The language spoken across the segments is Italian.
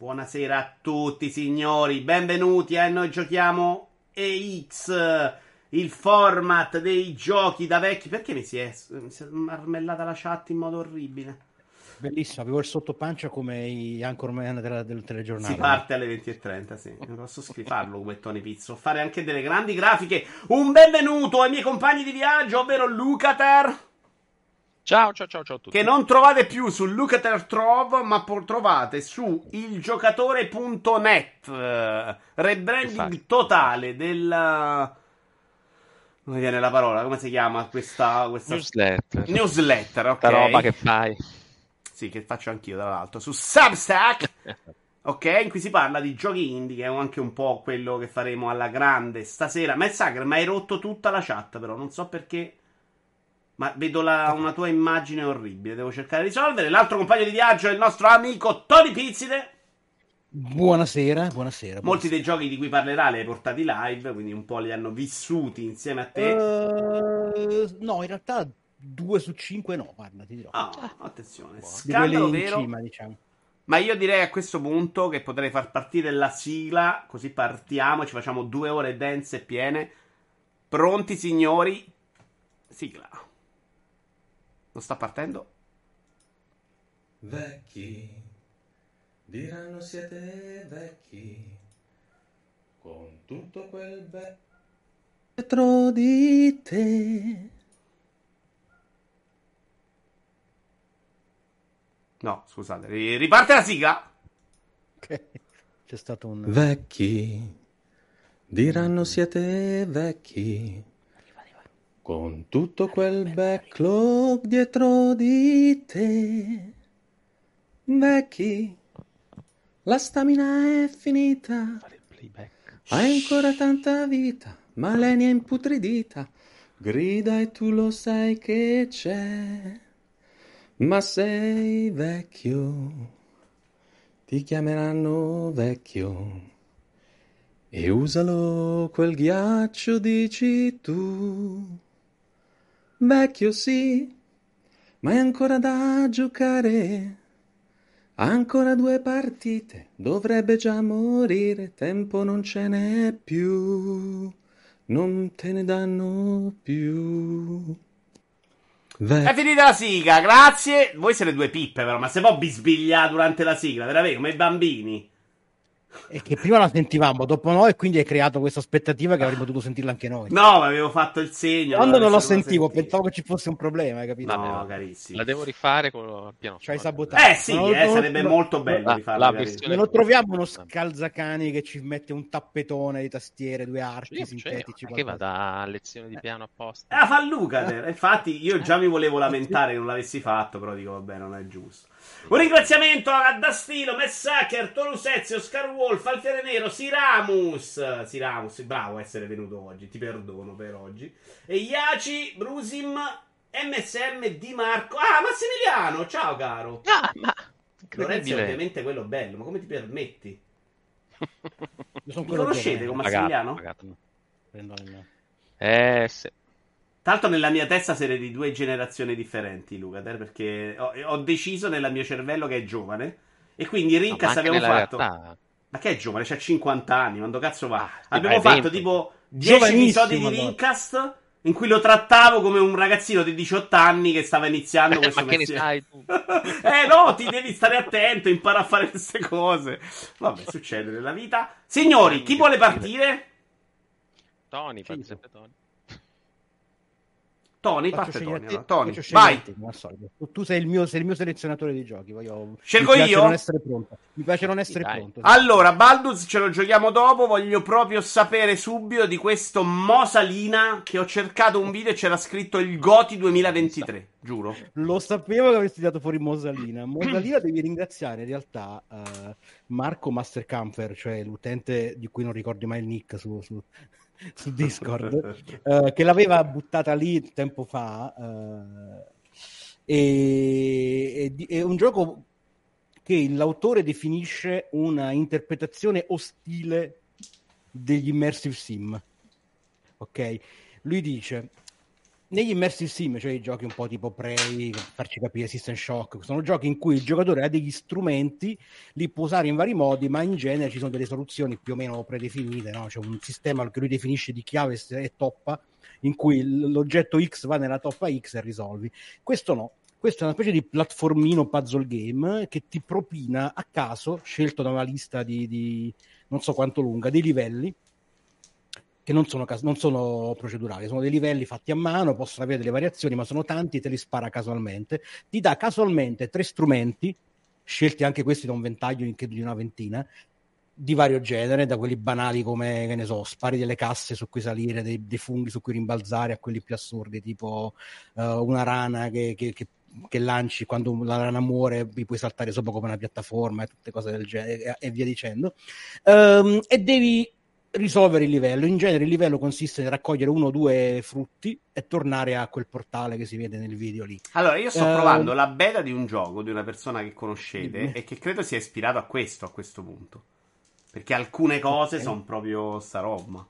Buonasera a tutti signori, benvenuti a Noi Giochiamo EX, il format dei giochi da vecchi. Perché mi si è, mi si è marmellata la chat in modo orribile? Bellissimo, avevo il sottopancia come i anchorman della, del telegiornale. Si parte alle 20.30, sì. Non posso scriverlo come Tony Pizzo. Fare anche delle grandi grafiche. Un benvenuto ai miei compagni di viaggio, ovvero Lucater. Ciao, ciao, ciao, ciao a tutti. Che non trovate più su Lucater Trove, ma trovate su ilgiocatore.net. eh, rebranding totale del. Non mi viene la parola, come si chiama questa, questa Newsletter. newsletter? Ok. Sta roba che fai. Sì, che faccio anch'io, tra l'altro, su Substack. Ok, in cui si parla di giochi indie, che è anche un po' quello che faremo alla grande stasera. Ma Sager, mi hai rotto tutta la chat, però non so perché. Ma vedo la- una tua immagine orribile, devo cercare di risolvere. L'altro compagno di viaggio è il nostro amico Tony Pizzide. Buonasera, buonasera. Molti dei giochi di cui parlerà li hai portati live, quindi un po' li hanno vissuti insieme a te. Eh, no, in realtà due su cinque no, guarda, ti dirò. Ah, attenzione, quelli scandalo in vero. cima, diciamo. Ma io direi a questo punto che potrei far partire la sigla, così partiamo, ci facciamo due ore dense e piene. Pronti signori? Sigla. Non sta partendo? Vecchi, diranno siete vecchi, con tutto quel be... Dietro di te. No, scusate, ri- riparte la sigla? Ok. C'è stato un... Vecchi, diranno siete vecchi, con tutto quel backlog dietro di te. Vecchi, la stamina è finita. Hai ancora tanta vita, ma ne è imputridita. Grida e tu lo sai che c'è. Ma sei vecchio, ti chiameranno vecchio. E usalo quel ghiaccio, dici tu. Vecchio sì, ma è ancora da giocare. Ancora due partite, dovrebbe già morire, tempo non ce n'è più, non te ne danno più. Ve- È finita la sigla, grazie. Voi siete due pippe, però, ma se può bisbigliare durante la sigla, veramente, come i bambini. E che prima la sentivamo, dopo no, e quindi hai creato questa aspettativa che avremmo dovuto sentirla anche noi. No, ma avevo fatto il segno. Quando non lo sentivo, sentito. pensavo che ci fosse un problema, hai capito? No, Vabbè, carissimo. La devo rifare con il piano. Ci hai forte. sabotato. Eh sì, Non- eh, sarebbe non- molto bello la- rifarlo, la carissimo. versione- Non lo troviamo uno scalzacani che ci mette un tappetone di tastiere, due archi Io, sintetici. cioè, che qualcosa. vada a lezione di piano apposta. Ah, fa Lucater. Infatti, io già mi volevo lamentare che non l'avessi fatto, però dico, vabbè, non è giusto. Un ringraziamento a Dastilo, Messacker, Tolusezio, Oscar Wolf, Alfiere Nero, Siramus. Siramus, bravo a essere venuto oggi, ti perdono per oggi. E Iaci, Brusim, MSM, Di Marco. Ah, Massimiliano, ciao caro. Ah, ma Lorenzo è ovviamente quello bello, ma come ti permetti? Quello conoscete Pagato, Massimiliano? pagato, il- Eh, se- Tra l'altro nella mia testa siete di due generazioni differenti, Lucater, perché ho, ho deciso nel mio cervello che è giovane. E quindi il no, Rincast abbiamo fatto... realtà. Ma che è giovane? C'ha 50 anni, quando cazzo va? Ah, abbiamo fatto 20. tipo 10 Giovanissimo, episodi di. Rincast in cui lo trattavo come un ragazzino di 18 anni che stava iniziando Eh, questo ma che ne mestiere. sai tu? eh no, ti devi stare attento, impara a fare queste cose. Vabbè, succede nella vita. Signori, chi vuole partire? Tony, Sì. sempre Tony. Tony, Faccio parte Tony. te-. Tony, vai. te. Tu- Tu sei il, mio, sei il mio selezionatore di giochi. Voglio... Scelgo mi piace io? Non essere pronto. Mi piace non essere dai. pronto. Allora, Balduz ce lo giochiamo dopo. Voglio proprio sapere subito di questo Mosalina che ho cercato un video e c'era scritto il Goti 2023. Giuro. Lo sapevo che avresti dato fuori Mosalina. Mosalina devi ringraziare in realtà eh, Marco Mastercamper, cioè l'utente di cui non ricordi mai il nick su, su- su Discord, eh, che l'aveva buttata lì tempo fa. eh, e, e è un gioco che l'autore definisce una interpretazione ostile degli immersive sim. Ok? Lui dice negli immersive sim, cioè i giochi un po' tipo Prey, farci capire System Shock, sono giochi in cui il giocatore ha degli strumenti, li può usare in vari modi, ma in genere ci sono delle soluzioni più o meno predefinite, no? c'è un sistema che lui definisce di chiave e toppa, in cui l'oggetto X va nella toppa X e risolvi. Questo no, questo è una specie di platformino puzzle game che ti propina a caso, scelto da una lista di, di non so quanto lunga, dei livelli che non sono, non sono, procedurali, sono dei livelli fatti a mano, possono avere delle variazioni, ma sono tanti te li spara casualmente. Ti dà casualmente tre strumenti, scelti anche questi da un ventaglio di una ventina, di vario genere, da quelli banali come, che ne so, spari delle casse su cui salire, dei, dei funghi su cui rimbalzare, a quelli più assurdi, tipo uh, una rana che, che, che, che, lanci quando la rana muore, vi puoi saltare sopra come una piattaforma e tutte cose del genere, e, e via dicendo. Um, e devi risolvere il livello. In genere il livello consiste nel raccogliere uno o due frutti e tornare a quel portale che si vede nel video lì. Allora, io sto uh, provando la beta di un gioco di una persona che conoscete mm. e che credo sia ispirato a questo a questo punto. Perché alcune cose okay. sono proprio sta roba.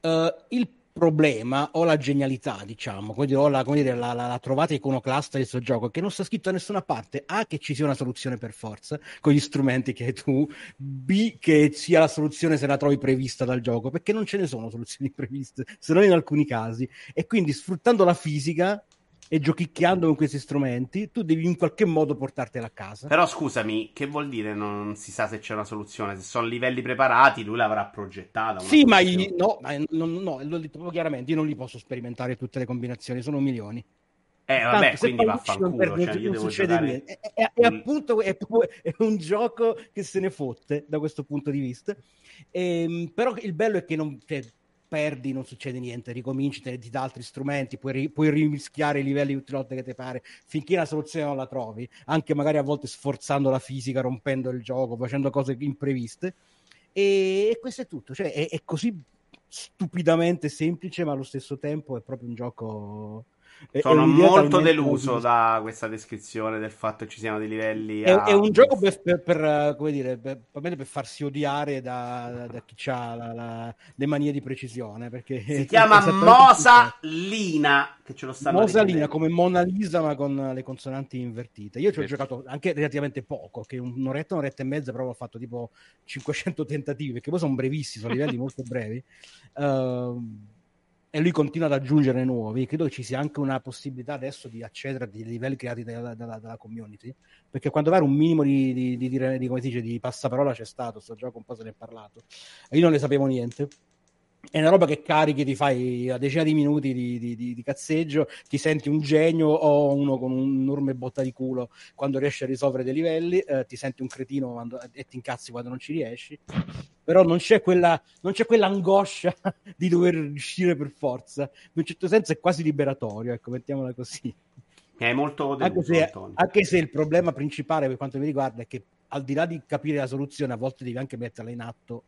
Uh, il problema o la genialità, diciamo, come dire, o la, dire, la, la, la, trovata iconoclasta di questo gioco, che non sta scritto da nessuna parte, A, che ci sia una soluzione per forza, con gli strumenti che hai tu, B, che sia la soluzione se la trovi prevista dal gioco, perché non ce ne sono soluzioni previste, se non in alcuni casi, e quindi sfruttando la fisica e giochicchiando con questi strumenti, tu devi in qualche modo portartela a casa. Però scusami, che vuol dire non si sa se c'è una soluzione? Se sono livelli preparati, lui l'avrà progettata. Sì, ma, io, no, ma no, no, l'ho detto proprio chiaramente, io non li posso sperimentare tutte le combinazioni, sono milioni. Eh, vabbè, Tanto, quindi vaffanculo, cioè, io devo giocare... È, è, è, appunto è, è, un gioco che se ne fotte da questo punto di vista. Ehm, però il bello è che non... Cioè, perdi, non succede niente, ricominci, te, ti dà altri strumenti, puoi, puoi rimischiare i livelli tutte le volte che ti pare, finché la soluzione non la trovi, anche magari a volte sforzando la fisica, rompendo il gioco, facendo cose impreviste. E, e questo è tutto, cioè è, è così stupidamente semplice, ma allo stesso tempo è proprio un gioco sono molto deluso da questa descrizione del fatto che ci siano dei livelli. È, a... è un gioco per, per, per, come dire, per, per farsi odiare da, da chi ha la, la, le manie di precisione. Perché si chiama Mosa Lina. Che ce lo stanno Mosa Lina come Mona Lisa, ma con le consonanti invertite. Io ci ho giocato anche relativamente poco, che un'oretta, un'oretta e mezza, però ho fatto tipo 500 tentativi, perché poi sono brevissimi, sono livelli molto brevi. Uh, e lui continua ad aggiungere nuovi, credo ci sia anche una possibilità adesso di accedere a dei livelli creati dalla, dalla, dalla community, perché quando pare un minimo di, di, di, di, come si dice, di passaparola c'è stato, sto gioco un po' se ne è parlato, e io non ne sapevo niente è una roba che carichi, ti fai a decina di minuti di, di, di, di, cazzeggio, ti senti un genio o uno con un'enorme botta di culo quando riesci a risolvere dei livelli, eh, ti senti un cretino quando, e ti incazzi quando non ci riesci, però non c'è, quella, non c'è quell'angoscia di dover riuscire per forza, in un certo senso è quasi liberatorio, ecco, mettiamola così. È molto deluso, anche, se, anche se il problema principale per quanto mi riguarda è che al di là di capire la soluzione, a volte devi anche metterla in atto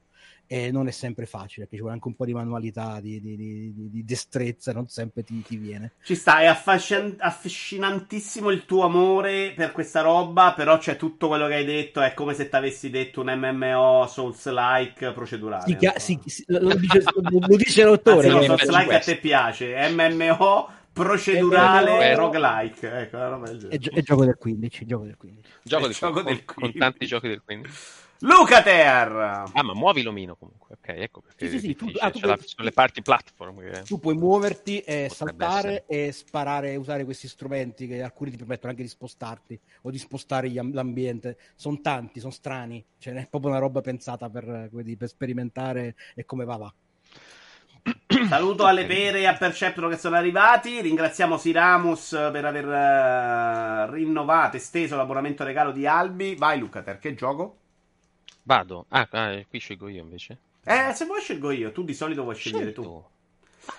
e non è sempre facile, perché ci vuole anche un po' di manualità, di, di, di, di destrezza, non sempre ti, ti, viene. Ci sta, è affascin- affascinantissimo il tuo amore per questa roba, però c'è tutto quello che hai detto, è come se ti avessi detto un MMO Souls-like procedurale. Si chia- si, si, lo, dice, lo dice l'autore. Anzi, no, Souls-like a te piace, MMO procedurale eh, roguelike ecco, è, è, gioco del 15 gioco del 15 gioco, del, gioco del 15. Con, con tanti giochi del 15 Lucater! Ah, ma muovi l'omino comunque, ok, ecco perché sì, sì, sì, tu, ah, tu puoi... sono le parti platform. Che... Tu puoi muoverti e saltare essere. e sparare e usare questi strumenti che alcuni ti permettono anche di spostarti o di spostare l'ambiente. Sono tanti, sono strani, cioè è proprio una roba pensata per, dire, per sperimentare e come va va. Saluto alle pere e a Perceptro che sono arrivati. Ringraziamo Siramus per aver uh, rinnovato, esteso l'abbonamento regalo di Albi. Vai Lucater, che gioco? Vado. Ah, ah, qui scelgo io invece. Eh, se vuoi scelgo io. Tu di solito vuoi scegliere tu.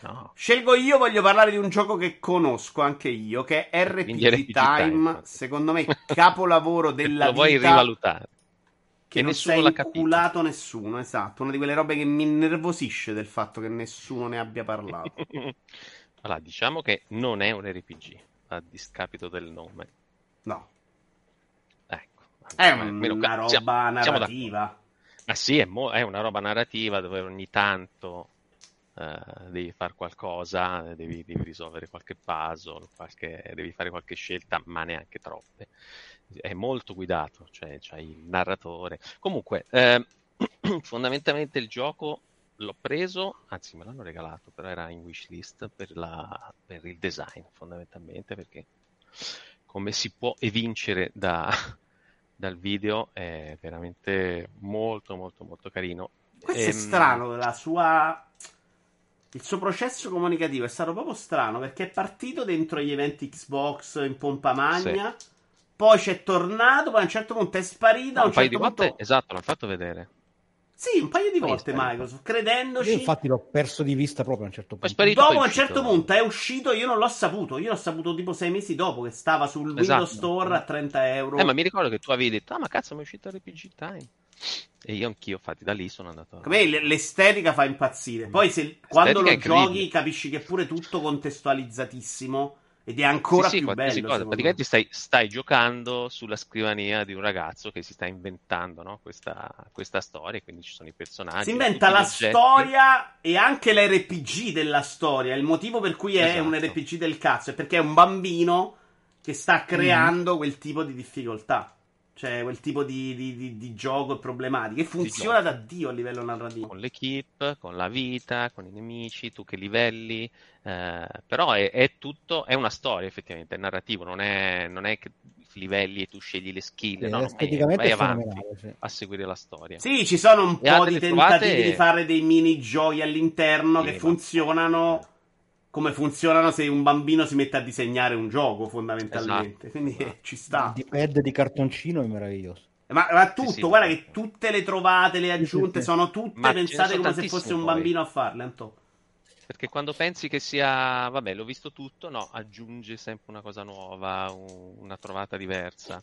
No. Scelgo io, voglio parlare di un gioco che conosco anche io, che è RPG, RPG Time, Time, secondo me capolavoro della Lo vita. vuoi rivalutare. Che, che nessuno l'ha capito. nessuno, esatto. Una di quelle robe che mi innervosisce del fatto che nessuno ne abbia parlato. allora, diciamo che non è un RPG, a discapito del nome. No. È una roba siamo, narrativa. Siamo ah sì, è, mo- è, una roba narrativa dove ogni tanto eh, devi fare qualcosa, devi, devi, risolvere qualche puzzle, qualche, devi fare qualche scelta, ma neanche troppe. È molto guidato, cioè c'hai il narratore. Comunque, eh, fondamentalmente il gioco l'ho preso, anzi me l'hanno regalato, però era in wishlist per, la, per il design fondamentalmente, perché come si può evincere da, dal video è veramente molto molto molto carino. Questo ehm... è strano, la sua il suo processo comunicativo è stato proprio strano perché è partito dentro gli eventi Xbox in pompa magna, sì. poi c'è tornato, poi a un certo punto è sparito. No, un, un certo di volte, punto... esatto, l'hanno fatto vedere. Sì, un paio di volte Microsoft, credendoci. Io infatti l'ho perso di vista proprio a un certo punto. Sparito, dopo a un certo punto è uscito, io non l'ho saputo. Io l'ho saputo tipo sei mesi dopo che stava sul esatto. Windows Store a 30 euro. Eh, ma mi ricordo che tu avevi detto, ah, ma cazzo, mi è uscito RPG Time. E io anch'io, infatti, da lì sono andato. A me l'estetica fa impazzire. Poi, se, quando lo giochi, capisci che è pure tutto contestualizzatissimo ed è ancora sì, più sì, bello. Cosa. Praticamente stai, stai, giocando sulla scrivania di un ragazzo che si sta inventando no? questa, questa, storia, quindi ci sono i personaggi. Si inventa la storia e anche l'RPG della storia. Il motivo per cui è esatto. un RPG del cazzo è perché è un bambino che sta creando mm. quel tipo di difficoltà. Cioè, quel tipo di, di, di, di gioco e problematiche. funziona da Dio a livello narrativo. Con l'equipe, con la vita, con i nemici, tu che livelli. Eh, però è, è, tutto, è una storia effettivamente, è narrativo, non è, non è che livelli e tu scegli le skill, sì, no, vai, vai avanti sì. a seguire la storia. Sì, ci sono un e po' di tentativi trovate... di fare dei mini giochi all'interno sì, che funzionano come funzionano se un bambino si mette a disegnare un gioco, fondamentalmente. Esatto. Quindi esatto. ci sta. Il pad di cartoncino è meraviglioso. Ma, ma tutto, sì, sì, guarda che tutte le trovate, le aggiunte sì, sono tutte ma pensate come se fosse un bambino a farle, Anto. Perché quando pensi che sia, vabbè, l'ho visto tutto, no, aggiunge sempre una cosa nuova, un, una trovata diversa.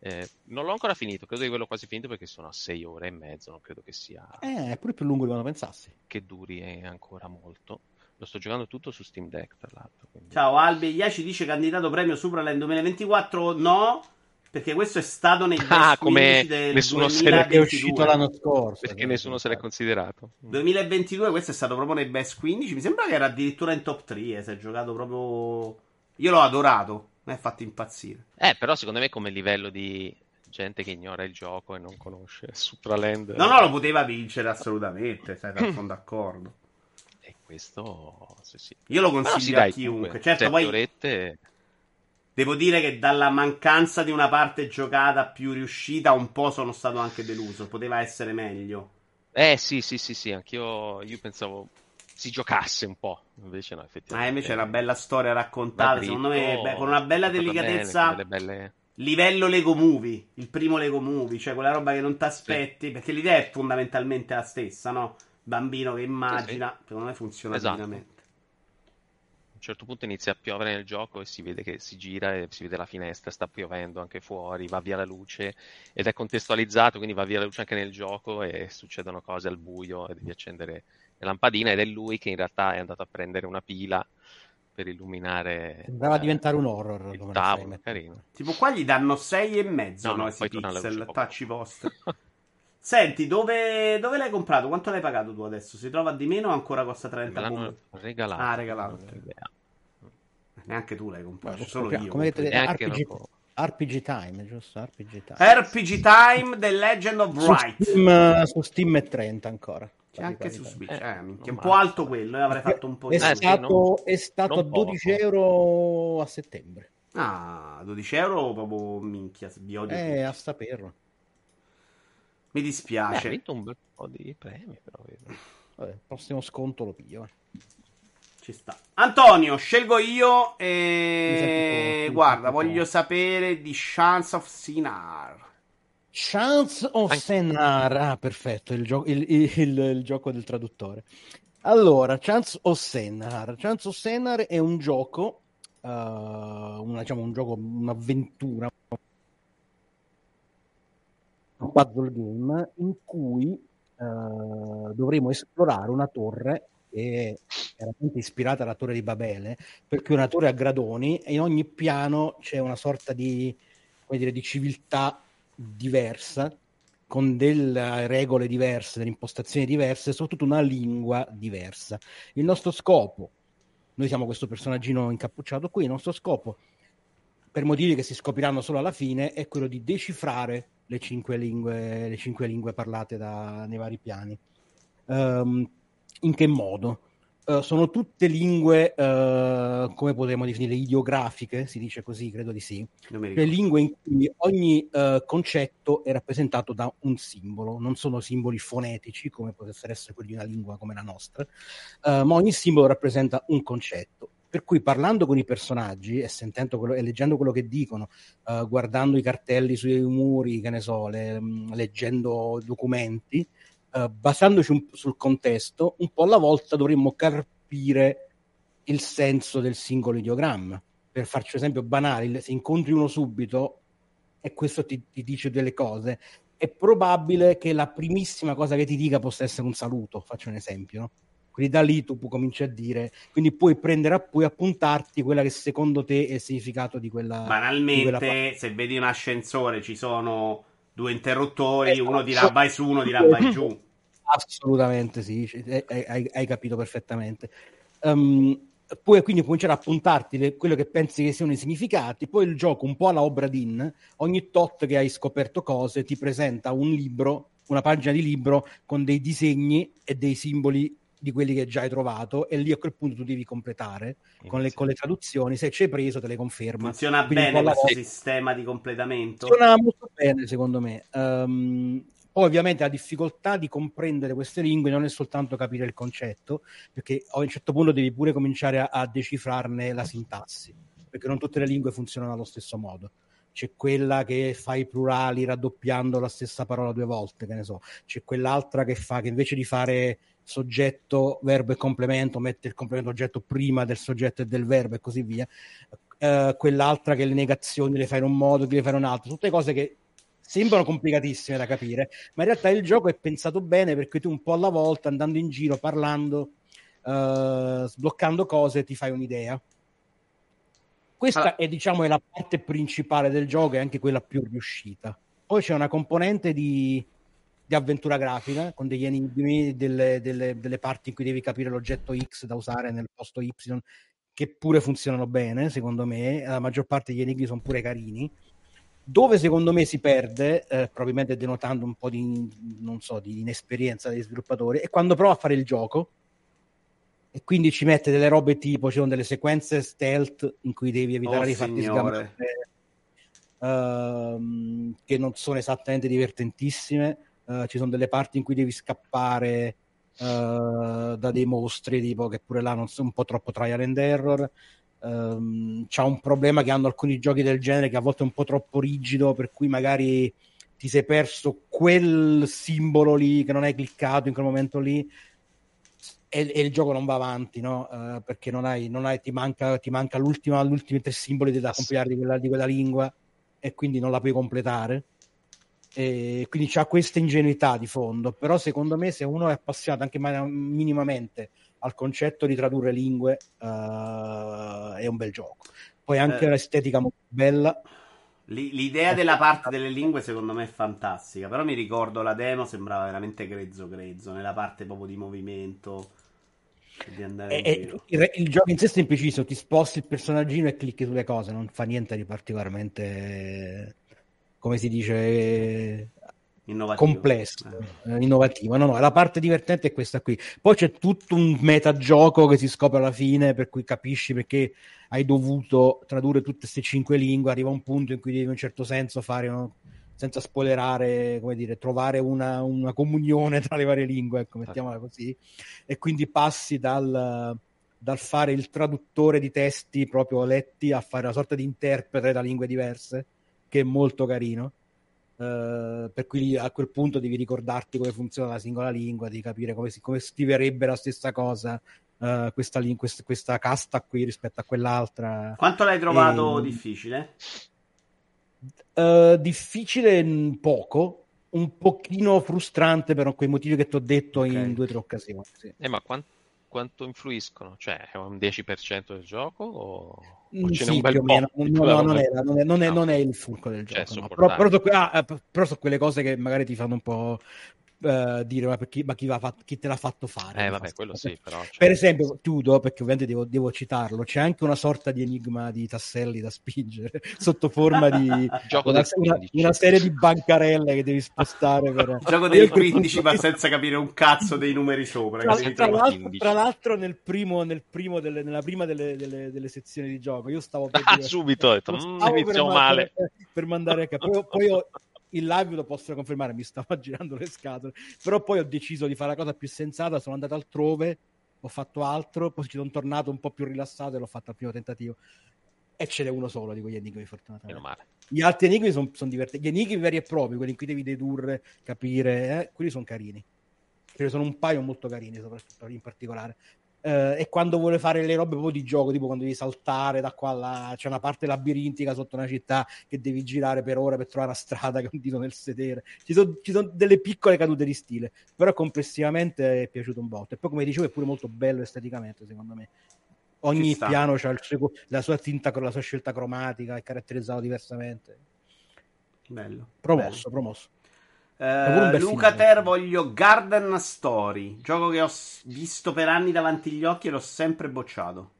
Eh, non l'ho ancora finito, credo di averlo quasi finito perché sono a 6 ore e mezzo, non credo che sia... Eh, è pure più lungo di quando pensassi. Che duri ancora molto. Lo sto giocando tutto su Steam Deck, tra l'altro. Quindi... Ciao, Albi Iaci dice candidato premio Supraland 2024. No, perché questo è stato nei ah, come del nessuno 2022. se l'è uscito l'anno scorso. Perché nessuno se l'è considerato. 2022, questo è stato proprio nei best 15. Mi sembra che era addirittura in top 3. Eh, si è giocato proprio. Io l'ho adorato. Mi ha fatto impazzire. Eh, però secondo me come livello di gente che ignora il gioco e non conosce Supraland. No, no, lo poteva vincere assolutamente. Sai, sono d'accordo questo sì, sì. Io lo consiglio sì, dai, a chiunque. Certo, poi orette... devo dire che dalla mancanza di una parte giocata più riuscita, un po' sono stato anche deluso. Poteva essere meglio. Eh sì, sì, sì, sì, anch'io io pensavo si giocasse un po'. Invece no, effettivamente. Ah, invece è una bella storia raccontata. Dritto, secondo me, beh, con una bella delicatezza. Bene, belle... Livello Lego Movie, il primo Lego Movie, cioè quella roba che non ti aspetti, sì. perché l'idea è fondamentalmente la stessa, no? Bambino che immagina, sì, sì. secondo me funziona esatto. divinamente. A un certo punto inizia a piovere nel gioco e si vede che si gira e si vede la finestra, sta piovendo anche fuori, va via la luce ed è contestualizzato, quindi va via la luce anche nel gioco e succedono cose al buio e devi accendere le lampadine ed è lui che in realtà è andato a prendere una pila per illuminare andava eh, a diventare un horror il tavolo, carino. tipo qua gli danno 6 e mezzo no, no, no pixel touch post Senti, dove, dove, l'hai comprato? Quanto l'hai pagato tu adesso? Si trova di meno o ancora costa 30? Me l'hanno regalato. Ah, regalato. Neanche tu l'hai comprato, no, solo io. Come vedete, RPG, RPG Time, giusto? RPG Time. RPG Time The Legend of Wright. Su Steam, su Steam è 30 ancora. C'è anche su Switch. Eh, eh, minchia, un po' alto quello, eh, avrei fatto un po' di... È eh, stato, sì, è stato a 12 poco. euro a settembre. Ah, 12 euro proprio minchia, vi odio. Eh, a saperlo. Mi dispiace. Beh, ha vinto un bel po' di premi, però. Vabbè, il prossimo sconto lo piglio. Eh. Ci sta. Antonio, scelgo io e... Guarda, voglio sapere di Chance of Sinar. Chance of Anche... Sinar. Ah, perfetto, il, gio- il, il, il, gioco del traduttore. Allora, Chance of Sinar. Chance of Sinar è un gioco, uh, una, diciamo un gioco, un'avventura, un puzzle game in cui uh, dovremo esplorare una torre che è ispirata alla torre di Babele, perché è una torre a gradoni e in ogni piano c'è una sorta di, dire, di civiltà diversa. con delle regole diverse, delle impostazioni diverse, soprattutto una lingua diversa. Il nostro scopo, noi siamo questo personaggino incappucciato qui, il nostro scopo, per motivi che si scopriranno solo alla fine, è quello di decifrare le cinque lingue, le cinque lingue parlate da, nei vari piani. Um, in che modo? Uh, sono tutte lingue, uh, come potremmo definire, ideografiche, si dice così, credo di sì. Le lingue in cui ogni uh, concetto è rappresentato da un simbolo, non sono simboli fonetici, come potessero essere quelli di una lingua come la nostra, ma ogni simbolo rappresenta un concetto. Per cui parlando con i personaggi e, quello, e leggendo quello che dicono, guardando i cartelli sui muri, che ne so, le, mm, leggendo documenti, uh, basandoci un, sul contesto, un po' alla volta dovremmo capire il senso del singolo ideogramma. Per farci un esempio banale, se incontri uno subito e questo ti, ti dice delle cose, è probabile che la primissima cosa che ti dica possa essere un saluto, faccio un esempio, no? Quindi da lì tu cominci a dire, quindi puoi prendere, puoi appuntarti quella che secondo te è il significato di quella. Banalmente, di quella se vedi un ascensore ci sono due interruttori, esatto. uno dirà vai su, uno dirà vai giù. Assolutamente sì, hai, hai capito perfettamente. Um, puoi quindi cominciare a puntarti le, quello che pensi che siano i significati, poi il gioco un po' alla Obra Dinn, ogni tot che hai scoperto cose ti presenta un libro, una pagina di libro con dei disegni e dei simboli di quelli che già hai trovato e lì a quel punto tu devi completare con le, con le, traduzioni, se ci hai preso te le conferma. Funziona Quindi bene questo volta... sistema di completamento? Funziona molto bene secondo me. Um, poi ovviamente la difficoltà di comprendere queste lingue non è soltanto capire il concetto, perché a un certo punto devi pure cominciare a, a decifrarne la sintassi, perché non tutte le lingue funzionano allo stesso modo c'è quella che fa i plurali raddoppiando la stessa parola due volte, che ne so, c'è quell'altra che fa che invece di fare soggetto, verbo e complemento, mette il complemento oggetto prima del soggetto e del verbo e così via, uh, quell'altra che le negazioni le fa in un modo, che le fa in un altro, tutte cose che sembrano complicatissime da capire, ma in realtà il gioco è pensato bene perché tu un po' alla volta, andando in giro, parlando, uh, sbloccando cose, ti fai un'idea. Questa allora. è, diciamo, è la parte principale del gioco e anche quella più riuscita. Poi c'è una componente di, di avventura grafica con degli enigmi, delle, delle, delle, parti in cui devi capire l'oggetto X da usare nel posto Y, che pure funzionano bene, secondo me. La maggior parte degli enigmi sono pure carini. Dove secondo me si perde, eh, probabilmente denotando un po' di, non so, di inesperienza degli sviluppatori, è quando prova a fare il gioco. E quindi ci mette delle robe tipo, ci sono delle sequenze stealth in cui devi evitare oh, di farti sgamare, uh, che non sono esattamente divertentissime, uh, ci sono delle parti in cui devi scappare uh, da dei mostri, tipo che pure là non sono un po' troppo trial and error, um, c'ha un problema che hanno alcuni giochi del genere che a volte è un po' troppo rigido, per cui magari ti sei perso quel simbolo lì che non hai cliccato in quel momento lì e, e il gioco non va avanti, no? Uh, perché non hai, non hai, ti manca, ti manca l'ultima, l'ultimi tre simboli da compilare di quella, di quella lingua e quindi non la puoi completare. E quindi c'ha questa ingenuità di fondo, però secondo me se uno è appassionato anche minimamente al concetto di tradurre lingue uh, è un bel gioco. Poi anche eh, l'estetica molto bella. L'idea della parte delle lingue secondo me è fantastica, però mi ricordo la demo sembrava veramente grezzo grezzo, nella parte proprio di movimento. Di andare e, il, il, gioco in sé è semplicissimo, ti sposti il personaggino e clicchi sulle cose, non fa niente di particolarmente, come si dice, Innovativo. complesso, eh. innovativo. No, no, la parte divertente è questa qui. Poi c'è tutto un metagioco che si scopre alla fine, per cui capisci perché hai dovuto tradurre tutte queste cinque lingue. Arriva un punto in cui devi in un certo senso fare, no? senza spoilerare, come dire, trovare una, una, comunione tra le varie lingue, ecco, mettiamola così. E quindi passi dal, dal fare il traduttore di testi proprio letti a fare una sorta di interprete da lingue diverse, che è molto carino Uh, per cui a quel punto devi ricordarti come funziona la singola lingua, devi capire come, si, come scriverebbe la stessa cosa uh, questa, questa, questa, casta qui rispetto a quell'altra. Quanto l'hai trovato e, difficile? Uh, difficile poco, un pochino frustrante per quei motivi che ti ho detto okay. in due o tre occasioni. Sì. Eh, ma quant- quanto influiscono? Cioè, è un 10% del gioco? O... Sì, un bel più o po'? meno. No, no, non, è, non, è, non, è, non è il fulcro del Cioè, gioco. no. Però, però, ah, eh, però sono quelle cose che magari ti fanno un po' eh, dire ma, per chi, ma chi, va fatto- chi te l'ha fatto fare? Eh, vabbè, fa quello schifo. sì, però... cioè- Per esempio, chiudo perché ovviamente devo, devo citarlo. C'è anche una sorta di enigma di tasselli da spingere sotto forma di Gioco una, del una- 15. una serie di bancarelle che devi spostare per Gioco il- 15 ma senza capire un cazzo dei numeri sopra. tra, tra l'altro, tra l'altro nel primo, nel primo delle- nella prima delle, delle- delle sezioni di gioco io stavo per Ah, dire- subito ho detto, lo "Mm, stavo per iniziamo mandare- male. per mandare a capo poi, poi ho- in live lo posso confermare mi stavo girando le scatole però poi ho deciso di fare la cosa più sensata sono andato altrove ho fatto altro poi ci sono tornato un po' più rilassato e l'ho fatto al primo tentativo e ce n'è uno solo di quegli enigmi Meno fortunatamente male. gli altri enigmi sono divertenti. Gli enigmi veri e propri, quelli in cui devi dedurre, capire, eh, quelli sono carini. Ce ne sono un paio molto carini, soprattutto in particolare. Eh, e quando vuole fare le robe proprio di gioco, tipo quando devi saltare da qua a là, c'è una parte labirintica sotto una città che devi girare per ore per trovare la strada che un dito nel sedere. Ci sono, ci sono delle piccole cadute di stile, però complessivamente è piaciuto un botto. E poi, come dicevo, è pure molto bello esteticamente, secondo me. Ogni piano ha la sua tinta, la sua scelta cromatica, è caratterizzato diversamente. Bello. Promosso, promosso. Eh, bel Luca finale. Ter voglio Garden Story, gioco che ho s- visto per anni davanti agli occhi e l'ho sempre bocciato.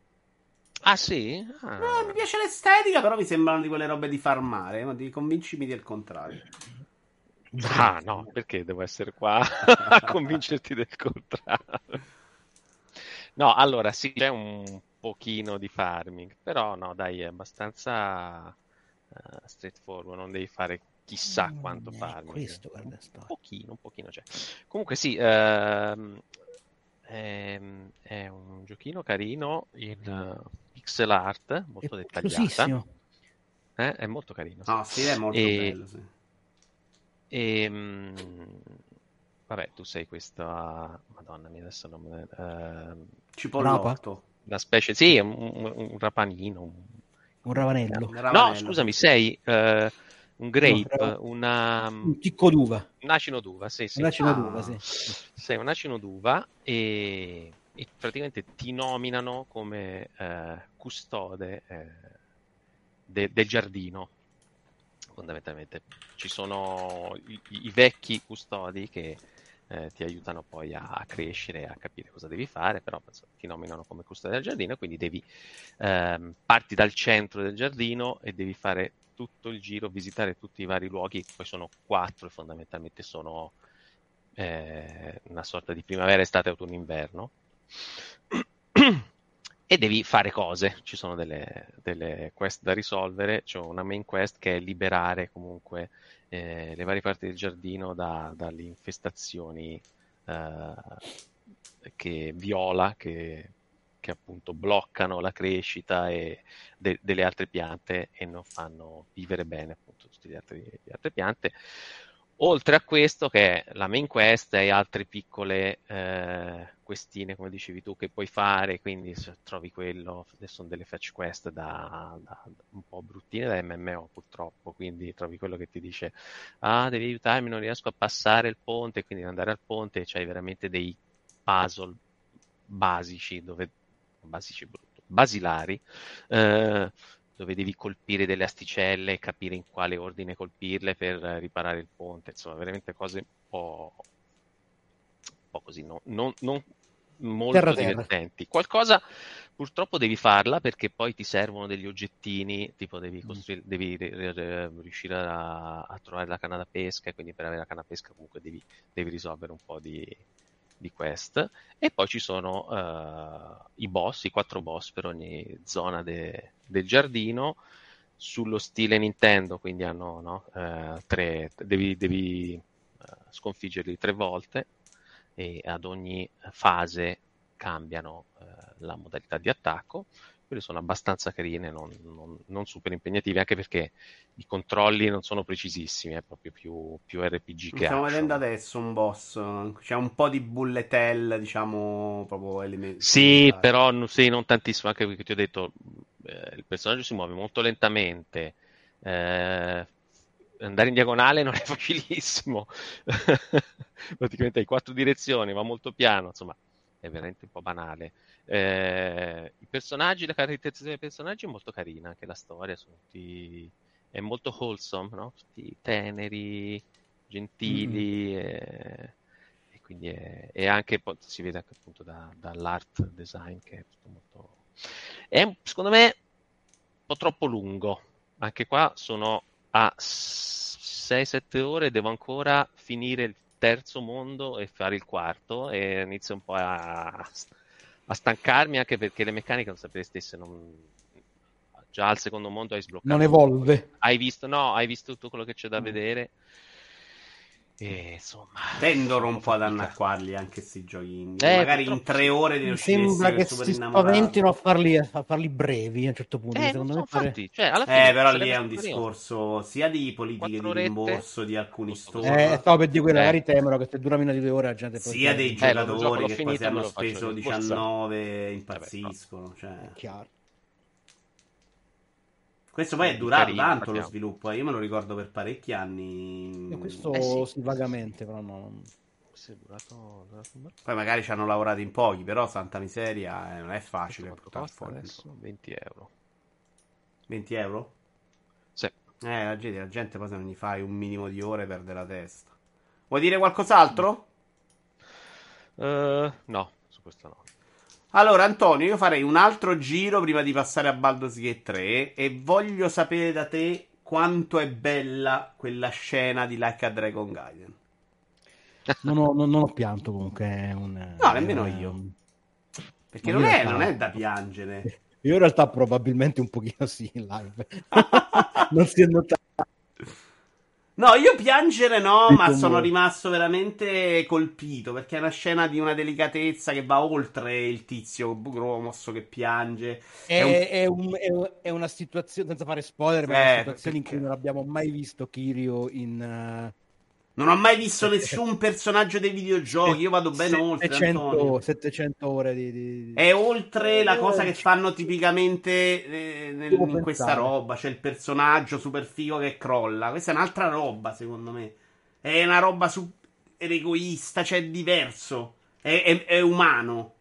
Ah, sì? Ah. Eh, mi piace l'estetica, però mi sembrano di quelle robe di farmare, ma di convincimi del contrario. Ah, no, perché devo essere qua a convincerti del contrario? No, allora sì, c'è un pochino di farming, però no, dai, è abbastanza eh, straightforward, non devi fare chissà quanto Mm, è farming. questo, guarda, un pochino, un pochino c'è. Comunque sì, ehm, ehm, è un giochino carino in eh, pixel art, molto È dettagliata. Eh, è molto carino. sì. No, sì, è molto E- bello, sì. E, mm, vabbè, tu sei questa. Madonna mia, adesso non me. ehm, Cipollotto. una specie. Sì, un, un- un rapanino. un- Un ravanello. No, Ravanello. scusami, sei eh, un grape, però- una, Un chicco d'uva. un acino d'uva. Sì, sì. Un acino Ah. d'uva, sì. Sei un acino d'uva e, e praticamente ti nominano come eh, custode eh, de- del giardino. Fondamentalmente ci sono i, i vecchi custodi che eh, ti aiutano poi a, a crescere a capire cosa devi fare, però insomma, ti nominano come custode del giardino, quindi devi ehm, parti dal centro del giardino e devi fare tutto il giro, visitare tutti i vari luoghi, poi sono quattro e fondamentalmente sono eh, una sorta di primavera, estate, autunno, inverno. e devi fare cose, ci sono delle, delle quest da risolvere, c'è una main quest che è liberare comunque eh, le varie parti del giardino da- dalle infestazioni eh, che viola, che, che appunto bloccano la crescita e de- delle altre piante e non fanno vivere bene appunto tutte le altre, le altre piante. Oltre a questo, che è la main quest e altre piccole eh, questine, come dicevi tu, che puoi fare, quindi se trovi quello, sono delle fetch quest da, da- un po' bruttine da MMO purtroppo, quindi trovi quello che ti dice, ah, devi aiutarmi, non riesco a passare il ponte, quindi andare al ponte c'hai veramente dei puzzle basici, dove, basici brutto, basilari, eh, dove devi colpire delle asticelle e capire in quale ordine colpirle per eh, riparare il ponte, insomma, veramente cose un po', un po' così, no? non, non molto Terra terra. divertenti. Qualcosa purtroppo devi farla perché poi ti servono degli oggettini, tipo devi, Mm. costruire, devi eh, eh, riuscire a, a trovare la canna da pesca e quindi per avere la canna da pesca comunque devi, devi risolvere un po' di, di quest. E poi ci sono eh, i boss, i quattro boss per ogni zona de- del giardino sullo stile Nintendo, quindi hanno no, eh, tre, devi, devi eh, sconfiggerli tre volte e ad ogni fase cambiano la modalità di attacco. Quelle sono abbastanza carine, non, non- non super impegnative, anche perché i controlli non sono precisissimi, è proprio più, più RPG che Stiamo action. vedendo adesso un boss. C'è un po' di bullet hell, diciamo, proprio elementi. Sì, però sì, non tantissimo, anche perché ti ho detto, eh, il personaggio si muove molto lentamente, eh, andare in diagonale non è facilissimo, praticamente hai quattro direzioni, va molto piano, insomma, è veramente un po' banale. Eh, I personaggi, la caratterizzazione dei personaggi è molto carina, anche la storia, sono tutti, è molto wholesome, no? tutti teneri, gentili, mm. e, e, quindi è, e anche si vede anche appunto da, dall'art design che è tutto molto... È secondo me un po' troppo lungo, anche qua sono a 6-7 ore, devo ancora finire il terzo mondo e fare il quarto e inizio un po' a, a stancarmi anche perché le meccaniche non sapete stesse non... già al secondo mondo hai sbloccato non evolve hai visto no hai visto tutto quello che c'è da mm. vedere e, insomma, tendono un po' ad annacquarli anche questi giochi indie. Eh, Magari in tre ore di sembra che si spaventino a farli, a farli, brevi a un certo punto. Eh, secondo me fatti, cioè, eh però lì è un discorso sia di politiche di rimborso di alcuni store. Eh, stavo per dire quello, eh. magari temono che se dura meno di due ore la gente sia dei giocatori che poi se hanno speso 19 impazziscono. Cioè. È chiaro. Questo poi è durato carino, tanto lo sviluppo, eh. io me lo ricordo per parecchi anni. E questo eh sì. sì, vagamente, però no. È durato, durato Poi magari ci hanno lavorato in pochi, però santa miseria eh, non è facile portare fuori. Adesso 20 euro. 20 euro? Sì. Eh, la gente, la gente poi se non gli fai un minimo di ore perde la testa. Vuoi dire qualcos'altro? Uh, no, su questo no. Allora, Antonio, io farei un altro giro prima di passare a Baldur's Gate 3 e voglio sapere da te quanto è bella quella scena di Like a Dragon Gaiden. Non ho, non, non ho pianto comunque. Un, no, nemmeno un, io. Perché non è, non è da piangere. Io in realtà probabilmente un pochino sì in live. non si è notato. No, io piangere no, ma sono rimasto veramente colpito perché è una scena di una delicatezza che va oltre il tizio gromosso che piange. È, è, un... è, un, è una situazione, senza fare spoiler, ma è una eh, situazione perché... in cui non abbiamo mai visto Kirio in... Uh non ho mai visto nessun personaggio dei videogiochi. Io vado ben 700, oltre. 700 ore di, di, È oltre la cosa che fanno tipicamente eh, nel, in questa roba. C'è il personaggio super figo che crolla. Questa è un'altra roba, secondo me. È una roba super egoista. Cioè, è diverso. È, è, è umano